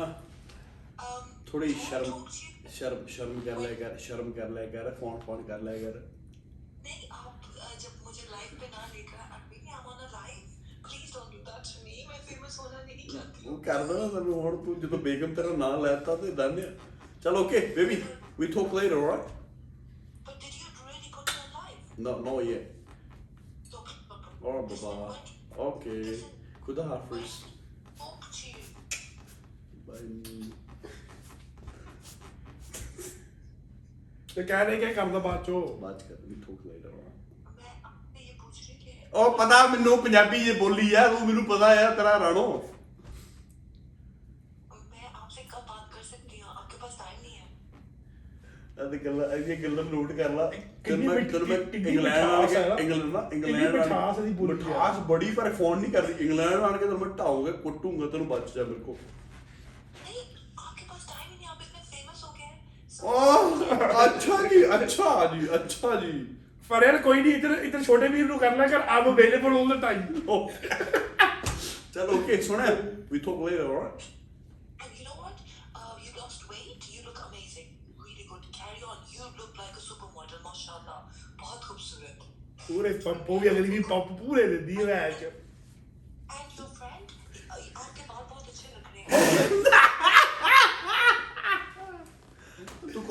Um, ਥੋੜੀ can I ਸ਼ਰਮ talk to you? ਸ਼ਰਮ ਸ਼ਰਮ ਕਰ ਲਿਆ ਕਰ ਸ਼ਰਮ ਕਰ ਲਿਆ ਕਰ ਉਹ ਕਰ ਦੇਣਾ ਤੈਨੂੰ ਹੁਣ ਤੂੰ ਜਦੋਂ ਬੇਗਮ ਤੇਰਾ ਨਾਂ ਲੈਤਾ ਤੇ ਦੰਨ ਚਲ okay baby we talk later alright but did you really put me on live No, no, yeah. so Oh, baba. Okay. Kuda Hafiz. spoke to you Bye. ਤੇ ਕਹਿ ਰਹੇ ਕਿ ਕਰਦਾ ਬਾਅਦ ਚੋ ਬਾਤ ਕਰ ਵੀ ਟਾਕ ਲੇਟਰ मैं ਉਹ ਪਤਾ ਮੈਨੂੰ ਪੰਜਾਬੀ ਜੇ ਬੋਲੀ ਆ ਤੂੰ ਮੈਨੂੰ ਪਤਾ ਆ ਤੇਰਾ ਰਾਣੋ मैं आपसे कब बात कर सकती हूँ आपके पास टाइम नहीं है ਇਹ ਗੱਲਾਂ ਇਹ ਗੱਲਾਂ ਨੋਟ ਕਰ ਲਾ ਕਿੰਨੀ ਤੈਨੂੰ ਮੈਂ ਮਿੱਠ- ਤੈਨੂੰ ਮੈਂ ਕਿੰਨੀ ਇੰਗਲੈਂਡ ਆਣ ਮਿਠਾਸ ਹੈ ਨਾ? ਕੇ ਇੰਗਲੈਂਡ ਨਾ ਕਿੰਨੀ ਇੰਗਲੈਂਡ ਆਣ- ਮਿਠਾਸ ਇਹਦੀ ਬੋਲੀ ਆ। ਮਿਠਾਸ ਬੜੀ ਪਰ ਫੋਨ ਨਹੀਂ ਕਰਦੀ ਇੰਗਲੈਂਡ ਆਣ ਕੇ ਤੈਨੂੰ ਮੈਂ ਢਾਊਂਗਾ ਕੁੱਟੂੰਗਾ ਤੈਨੂੰ ਬਚ ਜਾ ਮੇਰੇ ਕੋ नहीं आपके पास टाइम ही नहीं आप इतने फेमस हो गए हैं So- ਓਹ ਅੱਛਾ ਜੀ ਅੱਛਾ ਜੀ ਅੱਛਾ ਜੀ ਫਰੇਲ ਕੋਈ ਨਹੀਂ ਇਧਰ ਇਧਰ ਛੋਟੇ ਵੀਰ ਨੂੰ ਕਰਨਾ ਕਰ I'm available all the time ਚਲ ਓਕੇ ਸੁਣਿਆ we talk later alright And you know what? Uh, you lost weight. You look amazing. Really good. Carry on. You look like a supermodel. Mashallah. बहुत खूबसूरत. ਪੂਰੇ ਪੰਪੋ ਵੀ ਅਗਲੀ ਵੀ ਪੰਪ ਪੂਰੇ ਦਿੰਦੀ ਹੈ match And your friend? Uh, आपके बाल बहुत अच्छे लग रहे हैं.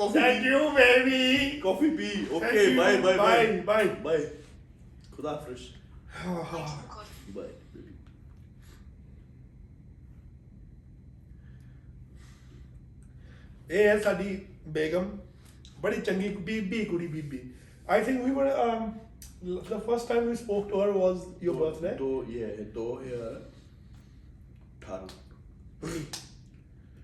ਤੂੰ coffee thank you baby coffee P Thank okay you. Bye bye Bye, bye. Bye ਖੁਦਾ ਹਾਫਿਜ਼ Thanks for calling. Bye baby ਇਹ ਹੈ ਸਾਡੀ ਬੇਗਮ ਬੜੀ ਚੰਗੀ ਬੀਬੀ ਕੁੜੀ ਬੀਬੀ I think we were um l- the first time we spoke to her was your birthday. ਦੋ ਇਹ 2018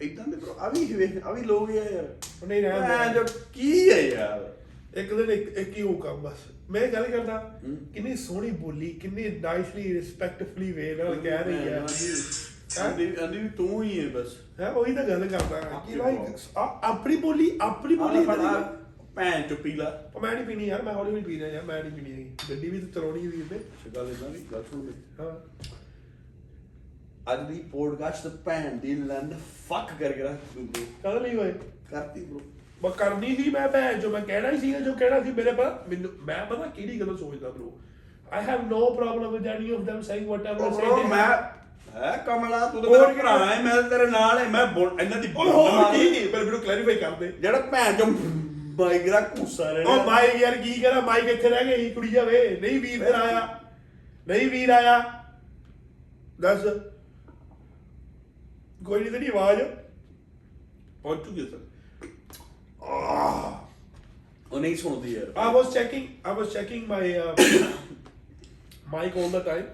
ਇਦਾਂ ਦੇ bro, ਆ ਵੀ ਵੇਖ ਆ ਵੀ ਲੋਕ ਆ ਯਾਰ। ਨਹੀਂ ਰਹਿਣ ਦੇ। ਭੈਣ ਚੋਦ, ਕੀ ਹੈ ਯਾਰ? ਇੱਕ ਦਿਨ ਇੱਕ ਇੱਕ ਹੀ ਕੰਮ ਬਸ। ਮੈਂ ਇਹ ਗੱਲ ਕਰਦਾ ਹੂੰ। ਕਿੰਨੀ ਸੋਹਣੀ ਬੋਲੀ ਕਿੰਨੀ ਨਾਈਸਲੀ ਰਿਸਪੈਕਟਫੁਲੀ ਵੇ ਨਾਲ ਕਹਿ ਰਹੀ ਹੈ? ਆਂਦੀ ਆਂਦੀ ਵੀ ਤੂੰ ਹੀ ਹੈ ਬਸ। ਹੈ ਉਹੀ ਤਾਂ ਗੱਲ ਕਰਦਾ ਕਿ ਆਪਣੀ ਲਾਈਕ ਆਪਣੀ ਬੋਲੀ ਆਪਣੀ ਬੋਲੀ ਆਹ ਏਦਾਂ ਦੀ ਗੱਲ- ਭੈਣ ਚੋ ਪੀ ਲਾ। ਉਹ ਮੈਂ ਨਹੀਂ ਪੀਣੀ ਯਾਰ ਮੈਂ ਹੌਲੀ ਹੌਲੀ ਪੀ ਰਿਹਾ ਯਾਰ ਮੈਂ ਨਹੀਂ ਪੀਣੀ ਹੈਗੀ। ਗੱਡੀ ਵੀ ਤਾਂ ਚਲਾਉਣੀ ਵੀ ਤੇ ਗੱਲ ਇਦਾਂ ਦੀ ਗੱਲ ਸੁਣ ਮੇਰੀ। ਹਾਂ। ਦੀ ਪੋਡਕਾਸਟ ਭੈਣ ਦੀ ਲੰਨ ਫੱਕ ਕਰਕੇ ਰੱਖ ਦੂੰ bro। ਕਦ ਲਈ ਹੋਏ ਕਰਤੀ ਬ్రో ਮੈਂ ਕਰਨੀ ਸੀ ਮੈਂ ਭੈਣ ਜੋ ਮੈਂ ਕਹਿਣਾ ਹੀ ਸੀਗਾ ਜੋ ਕਹਿਣਾ ਸੀ ਮੇਰੇ ਪਰ ਮੈਨੂੰ ਮੈਂ ਪਤਾ ਕਿਹੜੀ ਗੱਲੋਂ ਸੋਚਦਾ bro I have no problem with any of them saying whatever they bro, say ਮੈਂ ਹੈ ਕਮਲਾ ਤੂੰ ਤਾਂ ਹੋਰ ਮੇਰਾ ਕੀ- ਭਰਾ ਹੈ ਮੈਂ ਤਾਂ ਤੇਰੇ ਨਾਲ ਹੈ ਮੈਂ ਬੋਲ- ਇਹਨਾਂ ਦੀ ਉਹ ਹੋਰ ਕੀ? ਪਰ ਮੈਨੂੰ ਕਲੈਰੀਫਾਈ ਕਰ ਦੇ। ਜਿਹੜਾ ਭੈਣ ਚੋ ਮਾਈਗਰਾ ਘੂਸਾ ਰਹਿਣਾ ਉਹ ਮਾਈਕ ਯਾਰ ਕੀ ਕਰਾਂ ਮਾਈਕ ਇੱਥੇ ਰਹਿ ਗਈ ਕੁੜੀ ਜਾਵੇ। ਨਹੀਂ ਵੀਰ ਫਿਰ ਆਇਆ। ਨਹੀਂ ਵੀਰ ਆਇਆ। ਦੱਸ। ਕੋਈ ਨਹੀਂ ਤੇਰੀ ਆਵਾਜ਼। ਪਹੁੰਚ ਚੁੱਕੀ ਸਰ। ਉਹ ਨਹੀਂ ਸੁਣਦੀ ਯਾਰ। I was checking I was checking my uh, mic all the time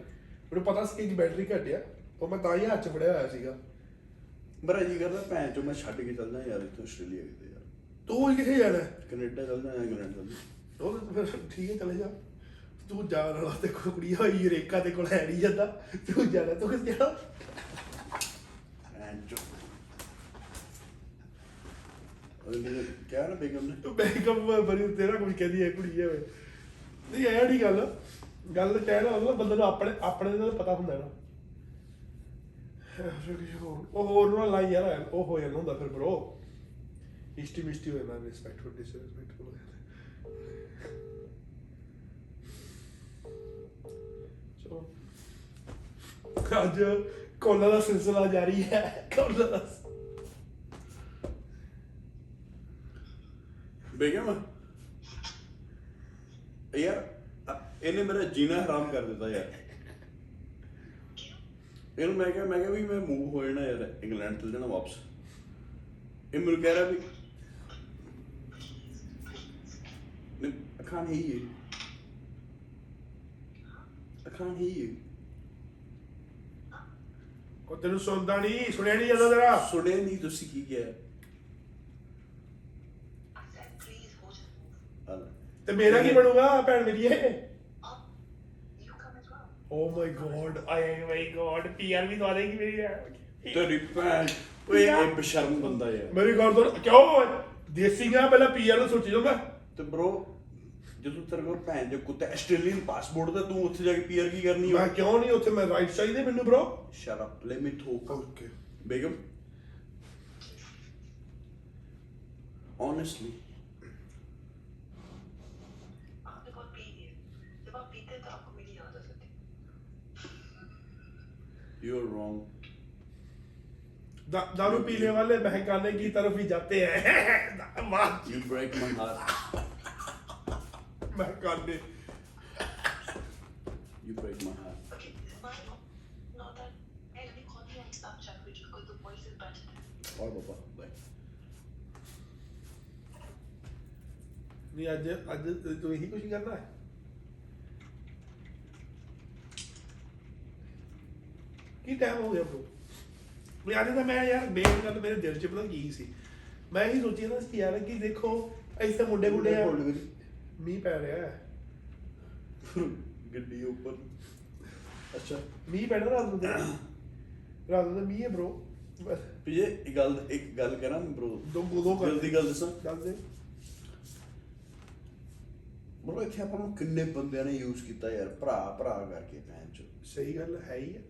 ਮੈਨੂੰ ਪਤਾ ਸੀ ਕਿ ਬੈਟਰੀ ਘਟਿਆ ਉਹ ਮੈਂ ਤਾਂ ਹੀ ਹੱਥ 'ਚ ਫੜਿਆ ਹੋਇਆ ਸੀਗਾ। ਮੇਰਾ ਜੀ ਕਰਦਾ ਭੈਣ ਚੋ ਮੈਂ ਛੱਡ ਕੇ ਚੱਲ ਜਾ ਯਾਰ ਇੱਥੋਂ ਆਸਟ੍ਰੇਲੀਆ ਕਿਤੇ ਯਾਰ। ਤੂੰ ਕਿੱਥੇ ਜਾਣਾ? ਹੈ? ਕੈਨੇਡਾ ਚੱਲ ਜਾ ਇੰਗਲੈਂਡ ਚੱਲ ਜਾ ਉਹ ਤਾਂ ਫਿਰ ਠੀਕ ਹੈ ਚਲੇ ਜਾ। ਤੂੰ ਜਾਣ ਵਾਲਾ ਤੇ ਕੋਈ ਕੁੜੀ ਹੋਈ ਰੇਕਾ ਤੇ ਕੋਲ ਹੈ ਨਹੀਂ ਜਾਂਦਾ। ਤੂੰ ਜਾਣਾ ਤੂੰ ਕਿੱਥੇ ਜਾਣਾ? ਭੈਣ ਚੋ ਉਹਨੇ ਕਿਹਾ ਨਾ ਬੇਗਮ ਨੇ। ਤੂੰ ਬੈਕਅਪ ਬਰੀ ਤੇਰਾ ਕੁਝ ਕਹਿੰਦੀ ਹੈ ਕੁੜੀ ਹੈ ਵੇ ਨਹੀਂ ਇਹ ਨਹੀਂ ਗੱਲ। ਗੱਲ ਕਹਿਣਾ ਮਤਲਬ ਬੰਦੇ ਨੂੰ ਆਪਣੇ ਆਪਣੇ ਦਾ ਪਤਾ ਹੁੰਦਾ ਨਾ। ਉਹ ਹੋਰ ਨਾ ਲਾਈ ਯਾਰ, ਉਹ ਹੋ ਜਾਂਦਾ ਹੁੰਦਾ ਫਿਰ ਬ్రో ਇਸ਼ਟੀ ਮਿਸ਼ਟੀ ਹੋ ਜਾਂਦਾ ਰਿਸਪੈਕਟਫੁਲ ਡਿਸਰੈਸਪੈਕਟਫੁਲ ਹੋ ਜਾਂਦਾ ਚਲੋ। ਅੱਜ ਕੋਲਾ ਦਾ ਸਿਲਸਿਲਾ ਜਾਰੀ ਹੈ ਕੋਲਾ ਦਾ ਬੇਗਮ ਯਾਰ ਅ- ਇਹਨੇ ਮੇਰਾ ਜੀਣਾ ਹਰਾਮ ਕਰ ਦਿੱਤਾ ਯਾਰ ਇਹਨੂੰ ਮੈਂ ਕਿਹਾ ਮੈਂ ਕਿਹਾ ਵੀ ਮੈਂ ਮੂਵ ਹੋ ਜਾਣਾ ਯਾਰ ਇੰਗਲੈਂਡ ਚਲ ਜਾਣਾ ਵਾਪਸ ਇਹ ਮੈਨੂੰ ਕਹਿ ਰਿਹਾ ਵੀ ਨਹੀਂ, I can't hear you. I can't hear you. ਉਹ ਤੈਨੂੰ ਸੁਣਦਾ ਨਹੀਂ ਸੁਣਿਆ ਨਹੀਂ ਜਾਂਦਾ ਤੇਰਾ ਸੁਣਿਆ ਨਹੀਂ ਤੁਸੀਂ ਕੀ ਕਿਹਾ I said, please hold your move. ਹਾਲ। ਤੇ ਮੇਰਾ ਕੀ ਬਣੂਗਾ ਭੈਣ ਮੇਰੀ ਇਹ Up. You come as well. Oh my god I my god PR ਵੀ ਦਵਾ ਦੇਗੀ ਮੇਰੀ ਤੇਰੀ ਭੈਣ ਓਏ ਇਹ ਬਸ਼ਰਮ ਬੰਦਾ ਯਾਰ ਮੇਰੀ ਗੱਲ ਤੋਂ ਕਿਉਂ ਓਏ? ਦੇਸੀ ਗਾ ਪਹਿਲਾਂ ਪੀਆਰ ਨੂੰ ਸੋਚੀ ਜਾਂਦਾ ਤੇ ਬ్రో ਜਦੋਂ ਤੇਰੇ ਕੋਲ ਭੈਣ ਦੇ ਕੁੱਤੇ ਆਸਟ੍ਰੇਲੀਅਨ ਪਾਸਪੋਰਟ ਤੇ ਤੂੰ ਉੱਥੇ ਜਾ ਕੇ ਪੀਆਰ ਕੀ ਕਰਨੀ ਮੈਂ ਕਿਉਂ ਨਹੀਂ ਉੱਥੇ? ਮੈਂ ਰਾਈਟ ਚਾਹੀਦੇ ਮੈਨੂੰ bro? Shut up let me talk okay Begum honestly. You're wrong. दा- दारू पीने वाले महकाने की तरफ ही जाते हैं। *laughs* You break my heart. my God, Nick. you break my heart. Okay, why not that enemy called me on Snapchat, which is good, the voice is better. All over, bye. नहीं आज आज तो यही कुछ करना है ਕੀ ਟਾਈਮ ਹੋ ਗਿਆ ਬ్రో ਮੈਂ ਆਦੇ ਤਾਂ ਮੈਂ ਯਾਰ ਮੇਨ ਗੱਲ ਮੇਰੇ ਦਿਲ 'ਚ ਪਤਾ ਕੀ ਸੀ ਮੈਂ ਇਹ ਸੋਚਿਆ ਨਾ ਕਿ ਯਾਰ ਕਿ ਦੇਖੋ ਐਸੇ ਮੁੰਡੇ ਮੁੰਡੇ ਆ ਮੀਂਹ ਪੈ ਰਿਹਾ ਹੈ। ਗੱਡੀ ਉੱਪਰ। ਅੱਛਾ। ਮੀਂਹ ਪੈਣਾ ਰਾਤ ਨੂੰ ਤੇ। ਰਾਤ ਨੂੰ ਤਾਂ ਮੀਂਹ ਹੈ bro ਬਸ ਪੀਏ ਇੱਕ ਗੱਲ ਇੱਕ ਗੱਲ ਕਰਾਂ ਬ్రో ਦੋ ਦੋ ਕਰ ਜਲਦੀ ਗੱਲ ਦੱਸਾਂ। ਗੱਲ ਦੇ। ਬ్రో ਇੱਥੇ ਆਪਾਂ ਨੂੰ ਕਿੰਨੇ ਬੰਦਿਆਂ ਨੇ ਯੂਜ਼ ਕੀਤਾ ਯਾਰ ਭਰਾ ਭਰਾ ਕਰਕੇ ਭੈਣ ਚੋ। ਸਹੀ ਗੱਲ ਹੈ ਹੀ ਹੈ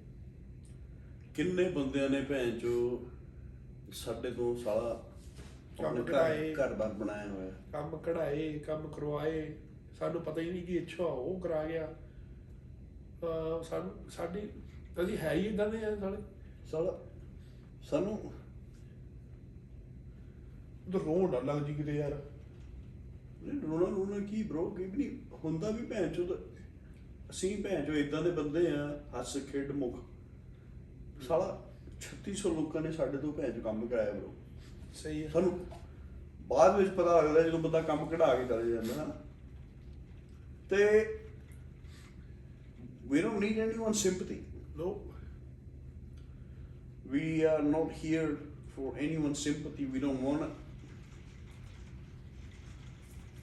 ਕਿੰਨੇ ਬੰਦਿਆਂ ਨੇ ਭੈਣ ਚੋ ਸਾਡੇ ਤੋਂ ਸਾਲਾ ਕੰਮ ਕਢਾਏ। ਘਰ ਘਰ-ਬਾਰ ਬਣਾਇਆ ਹੋਇਆ। ਕੰਮ ਕਢਾਏ ਕੰਮ ਕਰਵਾਏ। ਸਾਨੂੰ ਪਤਾ ਹੀ ਨਹੀਂ ਕਿ ਅੱਛਾ ਉਹ ਕਰਾ ਗਿਆ। ਅਹ ਸਾਨੂੰ ਸਾਡੀ ਅਸੀਂ ਹੈ ਹੀ ਇਦਾਂ ਦੇ ਆ ਸਾਲੇ। ਸਾਲਾ ਸਾਨੂੰ ਉਹ ਰੋਣ ਨਾ ਲੱਗ ਜੀ ਕਿਤੇ ਯਾਰ। ਨਹੀਂ ਰੋਣਾ ਰੋਣਾ ਕੀ ਬ్రో ਕੀ ਵੀ ਨਹੀਂ। ਹੁੰਦਾ ਵੀ ਭੈਣ ਚੋ ਤਾਂ ਅਸੀਂ ਭੈਣ ਚੋ ਇਦਾਂ ਦੇ ਬੰਦੇ ਆ ਹੱਸ ਖੇਡ ਮੁਖ। ਸਾਲਾ 3600 ਲੋਕਾਂ ਨੇ ਸਾਡੇ ਤੋਂ ਭੈਣ ਚੋ ਕੰਮ ਕਰਾਇਆ ਬ్రో ਸਹੀ ਹੈ ਸਾਨੂੰ ਬਾਅਦ ਵਿੱਚ ਪਤਾ ਲੱਗਦਾ ਜਦੋਂ ਬੰਦਾ ਕੰਮ ਕਢਾ ਕੇ ਚਲੇ ਜਾਂਦਾ ਨਾ ਤੇ we don't need anyone's sympathy No. we are not here for anyone's sympathy we don't want it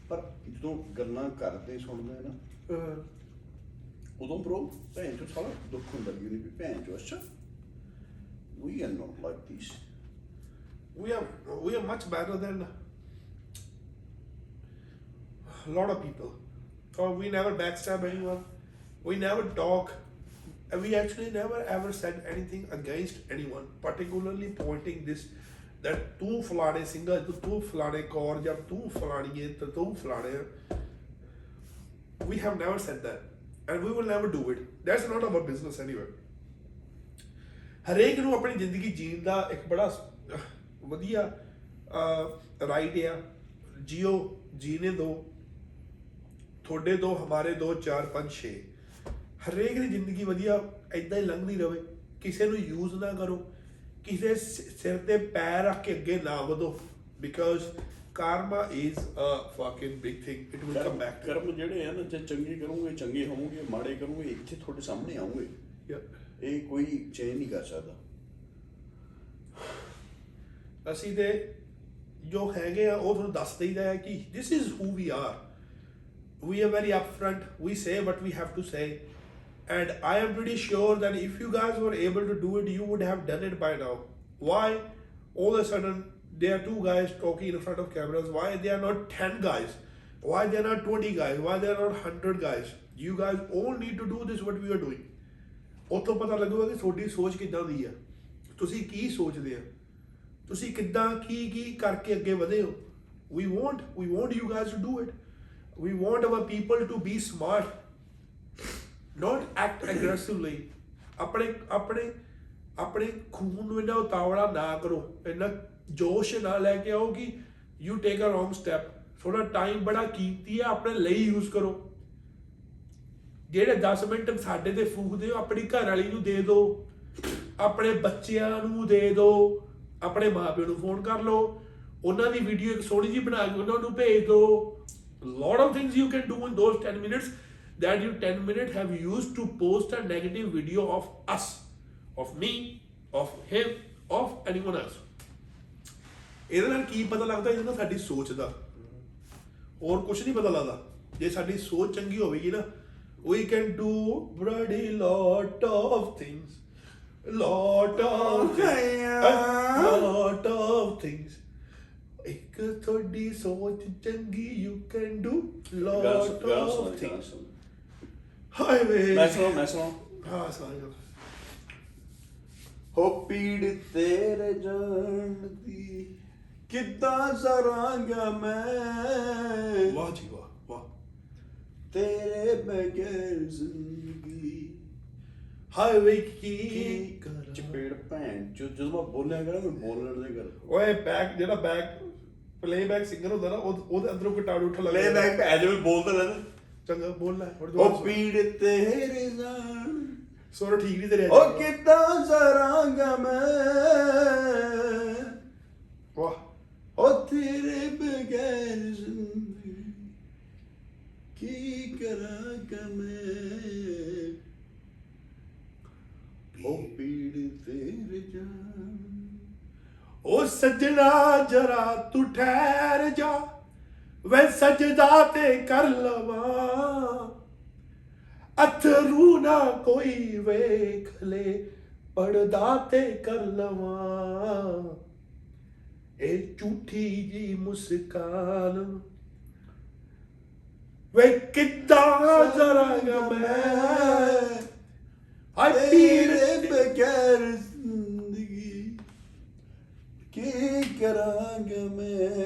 ਪਰ ਜਦੋਂ ਗੱਲਾਂ ਕਰਦੇ ਸੁਣਦੇ ਨਾ Uh, ਉਦੋਂ ਬ్రో ਭੈਣ ਚੋ ਸਾਲਾ ਦੁੱਖ ਹੁੰਦਾ ਵੀ ਨਹੀਂ ਭੈਣ ਚੋ ਅੱਛਾ we are not like this we are we are much better than a lot of people. Or we never backstab anyone. We never talk. And we actually never ever said anything against anyone, particularly pointing this that ਤੂੰ ਫਲਾਣੇ ਸਿੰਘਾ ਤੇ ਤੂੰ ਫਲਾਣੇ ਕੌਰ ਜਾਂ ਤੂੰ ਫਲਾਣੀਏ ਤੇ ਤੂੰ ਫਲਾਣੇ we have never said that and we will never do it that's not our business anyway ਹਰੇਕ ਨੂੰ ਆਪਣੀ ਜ਼ਿੰਦਗੀ ਜੀਣ ਦਾ ਇੱਕ ਬੜਾ ਅਹ, ਵਧੀਆ ਰਾਈਟ ਆ। ਜੀਓ ਜੀਨੇ ਦੋ। ਤੁਹਾਡੇ ਦੋ ਹਮਾਰੇ ਦੋ 4 5 6 ਹਰੇਕ ਦੀ ਜ਼ਿੰਦਗੀ ਵਧੀਆ ਐਦਾਂ ਹੀ ਲੰਘਦੀ ਰਵੇ। ਕਿਸੇ ਨੂੰ ਯੂਜ਼ ਨਾ ਕਰੋ। ਕਿਸੇ ਸਿਰ ਤੇ ਪੈਰ ਰੱਖ ਕੇ ਅੱਗੇ ਨਾ ਵਧੋ। Because karma is a fucking big thing it will come back ਕਰਮ ਜਿਹੜੇ ਆ ਨਾ ਜੇ ਚੰਗੇ ਕਰੋਗੇ ਚੰਗੇ ਹੋਵੋਗੇ ਮਾੜੇ ਕਰੋਗੇ ਇੱਥੇ ਤੁਹਾਡੇ ਸਾਹਮਣੇ ਆਉਂਗੇ। ਇਹ ਕੋਈ ਚੇਂਜ ਨਹੀਂ ਕਰ ਸਕਦਾ। ਅਸੀਂ ਤੇ ਜੋ ਹੈਗੇ ਆ ਉਹ ਤੁਹਾਨੂੰ ਦੱਸ ਦਈਦਾ ਹੈ ਕਿ this is who we are we are very upfront we say what we have to say and i am pretty sure that if you guys were able to do it you would have done it by now why all of a sudden there are two guys talking in front of cameras why they are not 10 guys why they are not 20 guys why they are not 100 guys you guys all need to do this what we are doing ਉਤੋਂ ਪਤਾ ਲੱਗੂਗਾ ਕਿ ਤੁਹਾਡੀ ਸੋਚ ਕਿੱਦਾਂ ਦੀ ਆ ਤੁਸੀਂ ਕੀ ਸੋਚਦੇ ਆ ਤੁਸੀਂ ਕਿੱਦਾਂ, ਕੀ ਕੀ ਕਰਕੇ ਅੱਗੇ ਵਧੇ ਹੋ? We want we want you guys to do it. We want our people to be smart. Not act aggressively. ਆਪਣੇ ਆਪਣੇ ਆਪਣੇ ਖੂਨ ਨੂੰ ਇਹਨਾਂ ਉਤਾਵਲਾ ਨਾ ਕਰੋ। ਇਹਨਾਂ ਜੋਸ਼ ਨਾ ਲੈ ਕੇ ਆਓ ਕਿ you take a wrong step ਥੋੜਾ ਟਾਈਮ ਬੜਾ ਕੀਮਤੀ ਹੈ, ਆਪਣੇ ਲਈ ਯੂਜ਼ ਕਰੋ। ਜਿਹੜੇ 10 ਮਿੰਟ ਸਾਡੇ ਤੇ ਫੂਕਦੇ ਹੋ, ਆਪਣੀ ਘਰ ਵਾਲੀ ਨੂੰ ਦੇ ਦਿਓ। ਆਪਣੇ ਬੱਚਿਆਂ ਨੂੰ ਦੇ ਦਿਓ। ਆਪਣੇ ਮਾਪਿਆਂ ਨੂੰ ਫੋਨ ਕਰ ਲਓ ਉਹਨਾਂ ਦੀ ਵੀਡੀਓ ਇੱਕ ਸੋਹਣੀ ਜੀ ਬਣਾ ਕੇ ਉਹਨਾਂ ਨੂੰ ਭੇਜ ਦਿਓ lot of things you can do in those 10 minutes that you 10 minutes have used to post a negative video of us of me of him of anyone else ਇਹਦੇ ਨਾਲ ਕੀ ਪਤਾ ਲੱਗਦਾ ਇਹਦੇ ਨਾਲ ਸਾਡੀ ਸੋਚ ਦਾ ਹੋਰ ਕੁਝ ਨਹੀਂ ਪਤਾ ਲੱਗਦਾ ਜੇ ਸਾਡੀ ਸੋਚ ਚੰਗੀ ਹੋਵੇਗੀ ਨਾ we can do bloody lot of things lot of things. Lot of things. ਇੱਕ ਤੁਹਾਡੀ ਸੋਚ ਚੰਗੀ you can do. ਗੱਲ lot of things। ਹਾਏ ਵੇ ਮੈਂ ਸੁਣਾ ਮੈਂ ਸੁਣਾ ਹਾਂ ਸਾਰੀ ਹੋ ਪੀੜ ਤੇਰੇ ਜਾਣ ਦੀ ਕਿੱਦਾਂ ਜ਼ਰਾਂਗਾ ਮੈਂ ਵਾਹ ਜੀ ਵਾਹ ਵਾਹ ਤੇਰੇ ਬਗੈਰ ਜ਼ਿੰਦਗੀ ਹਾਏ ਵੇ ਕੀ ਕਰਾਂ? ਚਪੇੜ ਭੈਣ ਜੋ ਜਦੋਂ ਮੈਂ ਬੋਲਿਆ ਕਰਾਂ ਮੈਂ ਬੋਲਣ ਦੇ ਕਰ। ਓਏ ਬੈਕ ਜਿਹੜਾ ਬੈਕ ਪਲੇਬੈਕ ਸਿੰਗਰ ਹੁੰਦਾ ਨਾ ਉਹ- ਉਹਦੇ ਅੰਦਰੋਂ ਕਿਟਾੜੂ ਉੱਠ ਲੱਗਦਾ ਲੈ ਬੈਕ ਭੈਣ ਜਿਵੇਂ ਬੋਲਦਾ ਰਹਿੰਦਾ ਚੰਗਾ ਬੋਲ ਲੈ ਹੋਰ ਉਹ ਦੁਬਾਰਾ ਸੁਣ। ਪੀੜ ਤੇਰੇ ਜਾਣ ਸੁਰ ਠੀਕ ਨਹੀਂ ਤੇਰੇ ਉਹ ਕਿੱਦਾਂ ਜ਼ਰਾਂਗਾ ਮੈਂ? ਵਾਹ। ਉਹ ਤੇਰੇ ਬਗੈਰ ਜ਼ਿੰਦਗੀ ਕੀ ਕਰਾਂਗਾ ਮੈਂ? ਉਹ ਪੀੜ ਤੇਰੇ ਜਾਣ ਓ ਸੱਜਣਾ ਜਰਾ ਤੂੰ ਠਹਿਰ ਜਾ। ਵੇ ਸਜਦਾ ਤੇ ਕਰ ਲਵਾਂ। ਅਥਰੂ ਨਾ ਕੋਈ ਵੇਖ ਲੈ ਪੜਦਾ ਤੇ ਕਰ ਲਵਾਂ। ਇਹ ਝੂਠੀ ਜੀ ਮੁਸਕਾਨ। ਵੇ ਕਿੱਦਾਂ ਜ਼ਰਾਂਗਾ ਮੈਂ? ਹਾਏ ਤੇਰੇ ਪੀਰ ਬਗੈਰ ਜ਼ਿੰਦਗੀ ਕੀ ਕਰਾਂਗਾ ਮੈਂ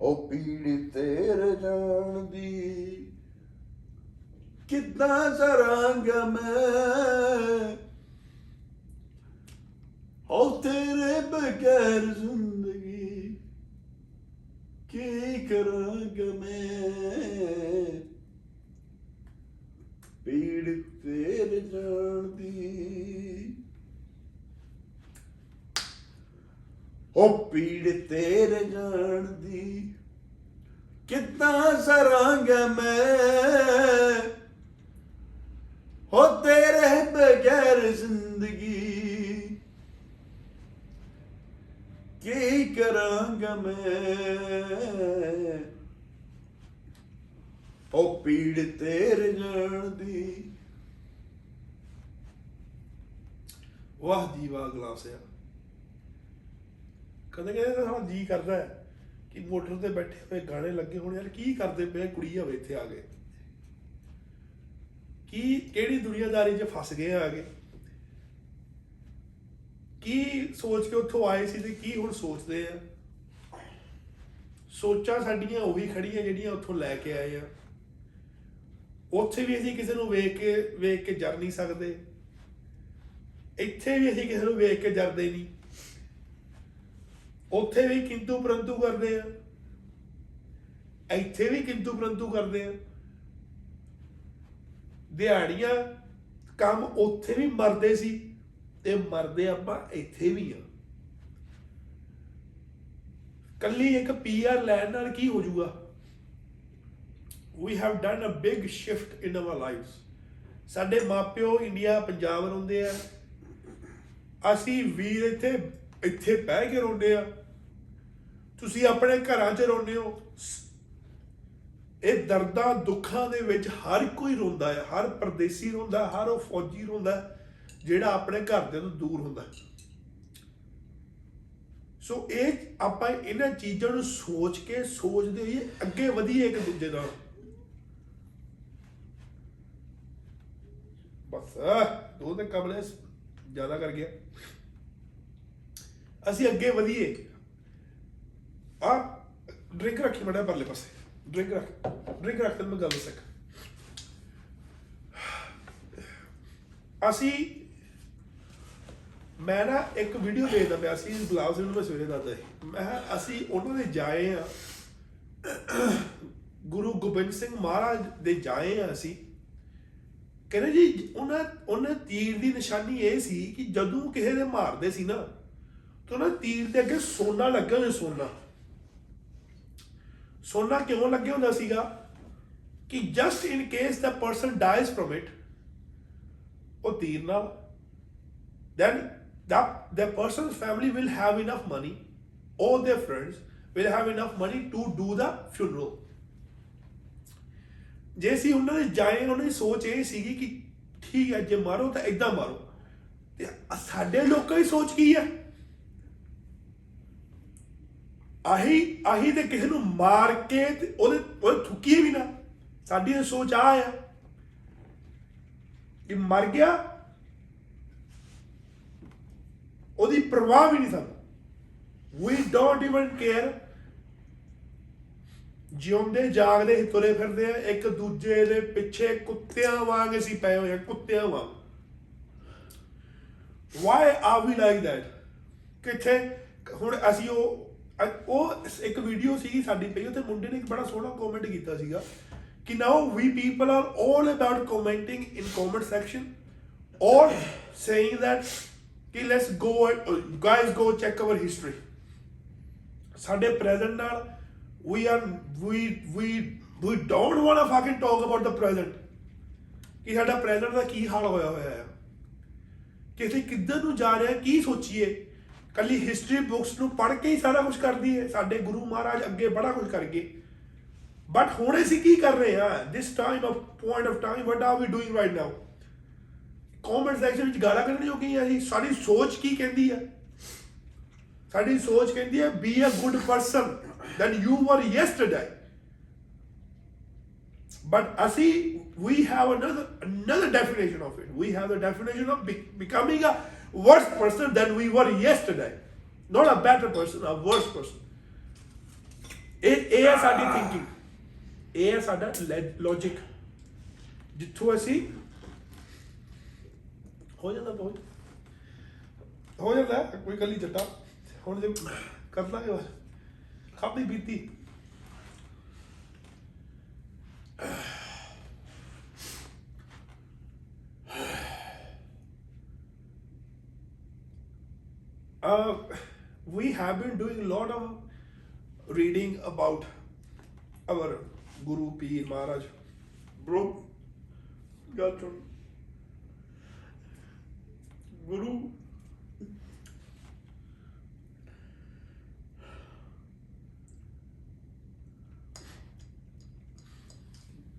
ਉਹ ਪੀੜ ਤੇਰੇ ਜਾਣ ਦੀ ਕਿੱਦਾਂ ਜ਼ਰਾਂਗਾ ਮੈਂ ਉਹ ਤੇਰੇ ਬਗੈਰ ਜ਼ਿੰਦਗੀ ਕੀ ਕਰਾਂਗਾ ਮੈਂ ਪੀੜ ਤੇਰੇ ਜਾਣ ਦੀ। ਉਹ ਪੀੜ ਤੇਰੇ ਜਾਣ ਦੀ। ਕਿੱਦਾਂ ਸਰਾਂਗਾ ਮੈਂ? ਹੋ ਤੇਰੇ ਬਗੈਰ ਜ਼ਿੰਦਗੀ। ਕੀ ਕਰਾਂਗਾ ਮੈਂ? ਉਹ ਪੀੜ ਤੇਰੇ ਜਾਣ ਦੀ। ਵਾਹ ਜੀ ਵਾਹ ਗਲਾਸ ਆ। ਕਦੇ ਕਦੇ ਤਾਂ ਸਾਡਾ ਜੀ ਕਰਦਾ ਹੈ ਕਿ ਮੋਟਰ ਤੇ ਬੈਠੇ ਹੋਏ ਗਾਣੇ ਲੱਗੇ ਹੋਣ, ਯਾਰ ਕੀ ਕਰਦੇ ਪਏ ਕੁੜੀ ਹੋਵੇ ਇੱਥੇ ਆ ਗਏ ਕੀ, ਕਿਹੜੀ ਦੁਨੀਆਦਾਰੀ 'ਚ ਫਸ ਗਏ ਆ ਗਏ ਕੀ ਸੋਚ ਕੇ ਉੱਥੋਂ ਆਏ ਸੀ ਤੇ ਕੀ ਹੁਣ ਸੋਚਦੇ ਆ? ਸੋਚਾਂ ਸਾਡੀਆਂ ਉਹੀ ਖੜੀਆਂ ਜਿਹੜੀਆਂ ਉੱਥੋਂ ਲੈ ਕੇ ਆਏ ਆ। ਉੱਥੇ ਵੀ ਅਸੀਂ ਕਿਸੇ ਨੂੰ ਵੇਖ ਕੇ ਵੇਖ ਕੇ ਜਰ ਨਹੀਂ ਸਕਦੇ। ਇੱਥੇ ਵੀ ਅਸੀਂ ਕਿਸੇ ਨੂੰ ਵੇਖ ਕੇ ਜਰਦੇ ਨਹੀਂ। ਉੱਥੇ ਵੀ ਕਿੰਤੂ ਪਰੰਤੂ ਕਰਦੇ ਆ। ਇੱਥੇ ਵੀ ਕਿੰਤੂ ਪਰੰਤੂ ਕਰਦੇ ਆ। ਦਿਹਾੜੀਆਂ, ਕੰਮ ਉੱਥੇ ਵੀ ਮਰਦੇ ਸੀ, ਤੇ ਮਰਦੇ ਆਪਾਂ ਇੱਥੇ ਵੀ ਆ। ਕੱਲੀ ਇੱਕ ਪੀਆਰ ਲੈਣ ਨਾਲ ਕੀ ਹੋ ਜਾਊਗਾ we have done a big shift in our lives. ਸਾਡੇ ਮਾਪਿਓ ਇੰਡੀਆ ਪੰਜਾਬ ਰਹਿੰਦੇ ਆ। ਅਸੀਂ ਵੀਰ ਇੱਥੇ ਇੱਥੇ ਬਹਿ ਕੇ ਰੋਂਦੇ ਆ। ਤੁਸੀਂ ਆਪਣੇ ਘਰਾਂ 'ਚ ਰੋਂਦੇ ਹੋ। ਸ- ਇਹ ਦਰਦਾਂ ਦੁੱਖਾਂ ਦੇ ਵਿੱਚ ਹਰ ਕੋਈ ਰੋਂਦਾ ਹੈ ਹਰ ਪਰਦੇਸੀ ਰੋਂਦਾ ਹੈ, ਹਰ ਉਹ ਫੌਜੀ ਰੋਂਦਾ ਹੈ, ਜਿਹੜਾ ਆਪਣੇ ਘਰ ਦੇ ਤੋਂ ਦੂਰ ਹੁੰਦਾ। ਹੈ। ਸੋ ਇਹ ਆਪਾਂ ਇਹਨਾਂ ਚੀਜ਼ਾਂ ਨੂੰ ਸੋਚ ਕੇ ਸੋਚਦੇ ਹੋਈਏ ਅੱਗੇ ਵਧੀਏ ਇੱਕ ਦੂਜੇ ਨਾਲ। ਬਸ ਦੋ ਤੇ ਕਮਲੇ ਜ਼ਿਆਦਾ ਕਰ ਗਿਆ। ਅਸੀਂ ਅੱਗੇ ਵਧੀਏ। ਆ ਡਰਿੰਕ ਰੱਖੀ ਮੜਾ ਪਰਲੇ ਪਾਸੇ। ਡਰਿੰਕ ਰੱਖ ਡਰਿੰਕ ਰੱਖ ਤੇ ਮੈਂ ਗੱਲ ਸਕ ਅਸੀਂ, ਮੈਂ ਨਾ ਇੱਕ ਵੀਡੀਓ ਦੇਖਦਾ ਪਿਆ ਸੀ, ਗੁਲਾਬ ਸਿੰਘ ਨੂੰ ਮੈਂ ਸਵੇਰੇ ਦੱਸਦਾ ਸੀ। ਮੈਂ ਕਿਹਾ, ਅਸੀਂ ਉਹਨਾਂ ਦੇ ਜਾਏ ਆ। ਗੁਰੂ ਗੋਬਿੰਦ ਸਿੰਘ ਮਹਾਰਾਜ ਦੇ ਜਾਏ ਆ ਅਸੀਂ। ਕਹਿੰਦੇ ਜੀ ਉਹਨਾਂ ਉਹਨਾਂ ਤੀਰ ਦੀ ਨਿਸ਼ਾਨੀ ਇਹ ਸੀ ਕਿ ਜਦੋਂ ਕਿਸੇ ਦੇ ਮਾਰਦੇ ਸੀ ਨਾ ਤਾਂ ਉਹਨਾਂ ਤੀਰ ਦੇ ਅੱਗੇ ਸੋਨਾ ਲੱਗਾ ਹੋਇਆ ਸੋਨਾ ਸੋਨਾ ਕਿਉਂ ਲੱਗਿਆ ਹੁੰਦਾ ਸੀਗਾ ਕਿ just in case the person dies from it ਉਹ ਤੀਰ ਨਾਲ then that the person's family will have enough money all their friends will have enough money to do the funeral ਜੇ ਸੀ ਉਹਨਾਂ ਦੇ ਜਾਏ ਉਹਨਾਂ ਦੀ ਸੋਚ ਇਹ ਸੀਗੀ ਕਿ ਠੀਕ ਹੈ, ਜੇ ਮਾਰੋ ਤਾਂ ਇਦਾਂ ਮਾਰੋ। ਤੇ ਸਾਡੇ ਲੋਕਾਂ ਦੀ ਸੋਚ ਕੀ ਹੈ? ਆਹੀ ਆਹੀ ਤੇ ਕਿਸੇ ਨੂੰ ਮਾਰ ਕੇ ਤੇ ਉਹਦੇ ਉਹ ਥੁੱਕੀਏ ਵੀ ਨਾ। ਸਾਡੀ ਇਹ ਸੋਚ ਆ ਆ ਕਿ ਮਰ ਗਿਆ, ਉਹਦੀ ਪਰਵਾਹ ਵੀ ਨਹੀਂ ਸਾਨੂੰ। ਵੀ ਡੋਨਟ ਇਵਨ ਕੇਅਰ ਜਿਉਂਦੇ ਜਾਗਦੇ ਹੀ ਤੁਰੇ ਫਿਰਦੇ ਆ, ਇੱਕ ਦੂਜੇ ਦੇ ਪਿੱਛੇ ਕੁੱਤਿਆਂ ਵਾਂਗ ਅਸੀਂ ਪਏ ਹੋਏ ਆ, ਕੁੱਤਿਆਂ ਵਾਂਗ। Why are we like that ਕਿੱਥੇ? ਹੁਣ ਅਸੀਂ ਉਹ ਅ- ਉਹ ਇੱਕ ਵੀਡੀਓ ਸੀਗੀ ਸਾਡੀ ਪਈ, ਉੱਥੇ ਮੁੰਡੇ ਨੇ ਇੱਕ ਬੜਾ ਸੋਹਣਾ ਕਮੈਂਟ ਕੀਤਾ ਸੀਗਾ ਕਿ now we people are 올 about commenting in comment section or saying that ਕਿ let's go guys go check our history ਸਾਡੇ ਪ੍ਰੈਜ਼ੈਂਟ ਨਾਲ we are, we we we don't want to fucking talk about the present. ਕਿ ਸਾਡਾ ਪ੍ਰੈਜ਼ੈਂਟ ਦਾ ਕੀ ਹਾਲ ਹੋਇਆ ਹੋਇਆ ਹੈ ਕਿ ਅਸੀਂ ਕਿੱਧਰ ਨੂੰ ਜਾ ਰਹੇ ਹਾਂ ਕੀ ਸੋਚੀਏ? ਕੱਲੀ ਹਿਸਟਰੀ ਬੁੱਕਸ ਨੂੰ ਪੜ੍ਹ ਕੇ ਹੀ ਸਾਰਾ ਕੁਝ ਕਰਦੀ ਹੈ। ਸਾਡੇ ਗੁਰੂ ਮਹਾਰਾਜ ਅੱਗੇ ਬੜਾ ਕੁਝ ਕਰ ਗਏ। ਬਟ ਹੁਣ ਅਸੀਂ ਕੀ ਕਰ ਰਹੇ ਹਾਂ this time of point of time what are we doing right now comment section ਵਿੱਚ ਗਾਲਾਂ ਕੱਢਣ ਜੋਗੀ ਹੈ ਅਸੀਂ ਸਾਡੀ ਸੋਚ ਕੀ ਕਹਿੰਦੀ ਹੈ ਸਾਡੀ ਸੋਚ ਕਹਿੰਦੀ ਹੈ be a good person than you were yesterday but ਅਸੀਂ we have another another definition of it we have the definition of be, becoming a worse person than we were yesterday not a better person a worse person ਇਹ ਇਹ ਹੈ ਸਾਡੀ ਥਿੰਕਿੰਗ ਇਹ ਹੈ ਸਾਡਾ ਲੌਜੀਕ ਜਿੱਥੋਂ ਅਸੀਂ ਹੋ ਜਾਂਦਾ ਬਹੁਤ ਹੋ ਜਾਂਦਾ ਹੈ, ਕੋਈ ਕੱਲੀ ਜੱਟਾ ਹੁਣ ਜੇ ਕਰ ਲਾਂਗੇ ਬਸ ਖਾਪੀ ਬੀਤੀ uh, we have been doing a lot of reading about ਅਮਰ ਗੁਰੂ ਪੀਰ ਮਹਾਰਾਜ ਬ్రో ਗੱਲ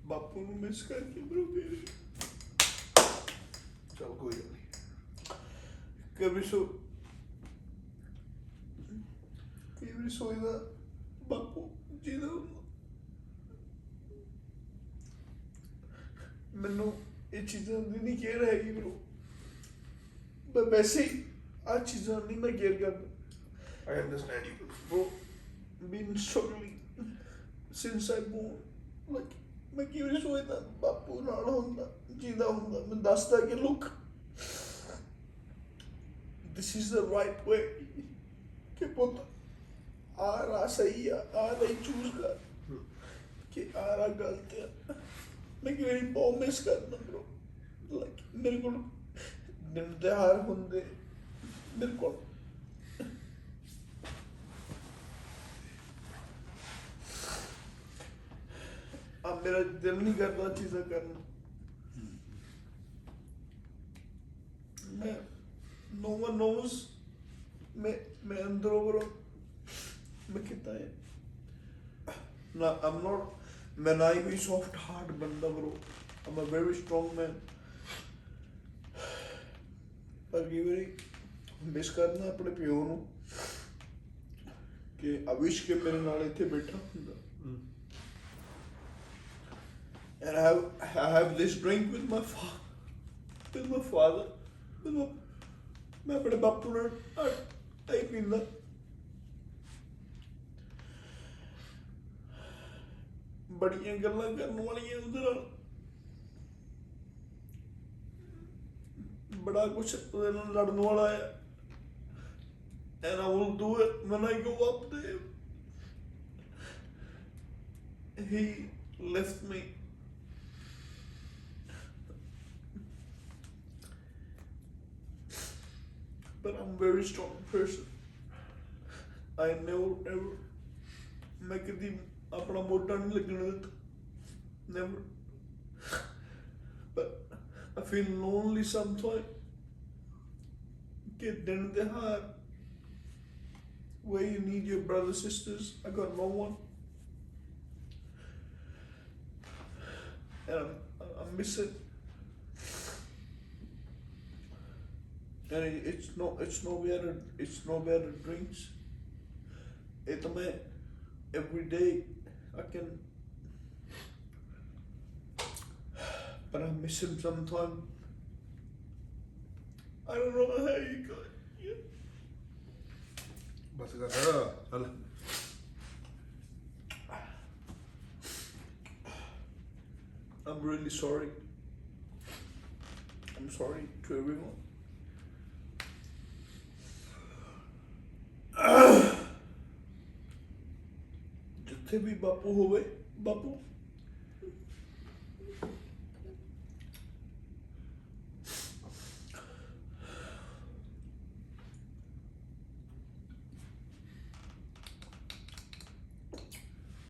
ਬਾਪੂ ਨੂੰ ਮਿਸ ਕਰਕੇ ਬ్రో ਮੇਰੇ ਚਲ ਕੋਈ ਗੱਲ ਨਹੀਂ ਕਬੀ ਸੋ ਕਬੀ ਸੋ ਇਹਦਾ ਬਾਪੂ ਜਿਹਦਾ ਮੈਨੂੰ ਇਹ ਚੀਜ਼ਾਂ ਦੀ ਨਹੀਂ ਕੇਅਰ ਹੈਗੀ bro ਮੈਂ ਵੈਸੇ ਹੀ ਆ ਚੀਜ਼ਾਂ ਨਹੀਂ ਮੈਂ ਕੇਅਰ ਕਰਦਾ। I understand you bro been struggling since I born like ਮੈਂ ਕਿਵੇਂ ਸੋਚਦਾ? ਬਾਪੂ ਨਾਲ ਹੁੰਦਾ ਜਿਹਦਾ ਹੁੰਦਾ। ਮੈਂ ਦੱਸਦਾ ਕਿ look this is the right way ਕਿ ਪੁੱਤ ਆ ਰਾ ਸਹੀ ਆ ਆ ਨਹੀਂ ਚੂਜ਼ ਕਰ। ਕਿ ਆ ਰਾ ਗਲਤ ਆ। ਮੈਂ ਕਿ ਮੇਰੀ ਬਹੁਤ ਮਿਸ ਕਰਦਾ ਬ్రో ਲਾਈਕ ਮੇਰੇ ਕੋਲ ਦਿਨ ਤਿਉਹਾਰ ਹੁੰਦੇ। ਮੇਰੇ ਕੋਲ ਆ ਮੇਰਾ ਦਿਲ ਨਹੀਂ ਕਰਦਾ ਚੀਜ਼ਾਂ ਕਰਨ। ਨੂੰ ਮੈਂ no one knows ਮੈਂ ਮੈਂ ਅੰਦਰੋਂ ਬਰੋ ਮੈਂ ਕਿਤਾ ਹੈ ਨਾ, I'm not, ਮੈਂ ਨਾ ਹੀ ਕੋਈ ਸੌਫਟ ਹਾਰਟ ਬੰਦਾ ਬਰੋ I'm a very strong man ਪਰ ਕਈ ਵਾਰੀ ਮਿਸ ਕਰਨਾ ਆਪਣੇ ਪਿਓ ਨੂੰ ਕਿ ਅਵਿਸ਼ ਕੇ ਮੇਰੇ ਨਾਲ ਇੱਥੇ ਬੈਠਾ ਹੁੰਦਾ। and I have I have this drink with my father with my father with my ਮੈਂ ਆਪਣੇ ਬਾਪੂ ਨਾਲ ਟਾਈ ਪੀਂਦਾ ਬੜੀਆਂ ਗੱਲਾਂ ਕਰਨ ਵਾਲੀਆਂ ਉਹਦੇ ਨਾਲ ਬੜਾ ਕੁਛ ਉਹਦੇ ਨਾਲ ਲੜਨ ਵਾਲਾ ਹੈ and I will do it when I go up there. He left me. I'm a very strong person. I never ever मैं कभी अपना मोटा नहीं like देता never. But I feel lonely sometimes Get in the heart where you need your brothers sisters I got no one. And I, I miss it And it's no, it's no better, it's no better drinks. Etme every day I can, but I miss him sometimes. I don't know how you got. But ka I'm really sorry. I'm sorry to everyone. ਜਿੱਥੇ ਵੀ ਬਾਪੂ ਹੋਵੇ ਬਾਪੂ।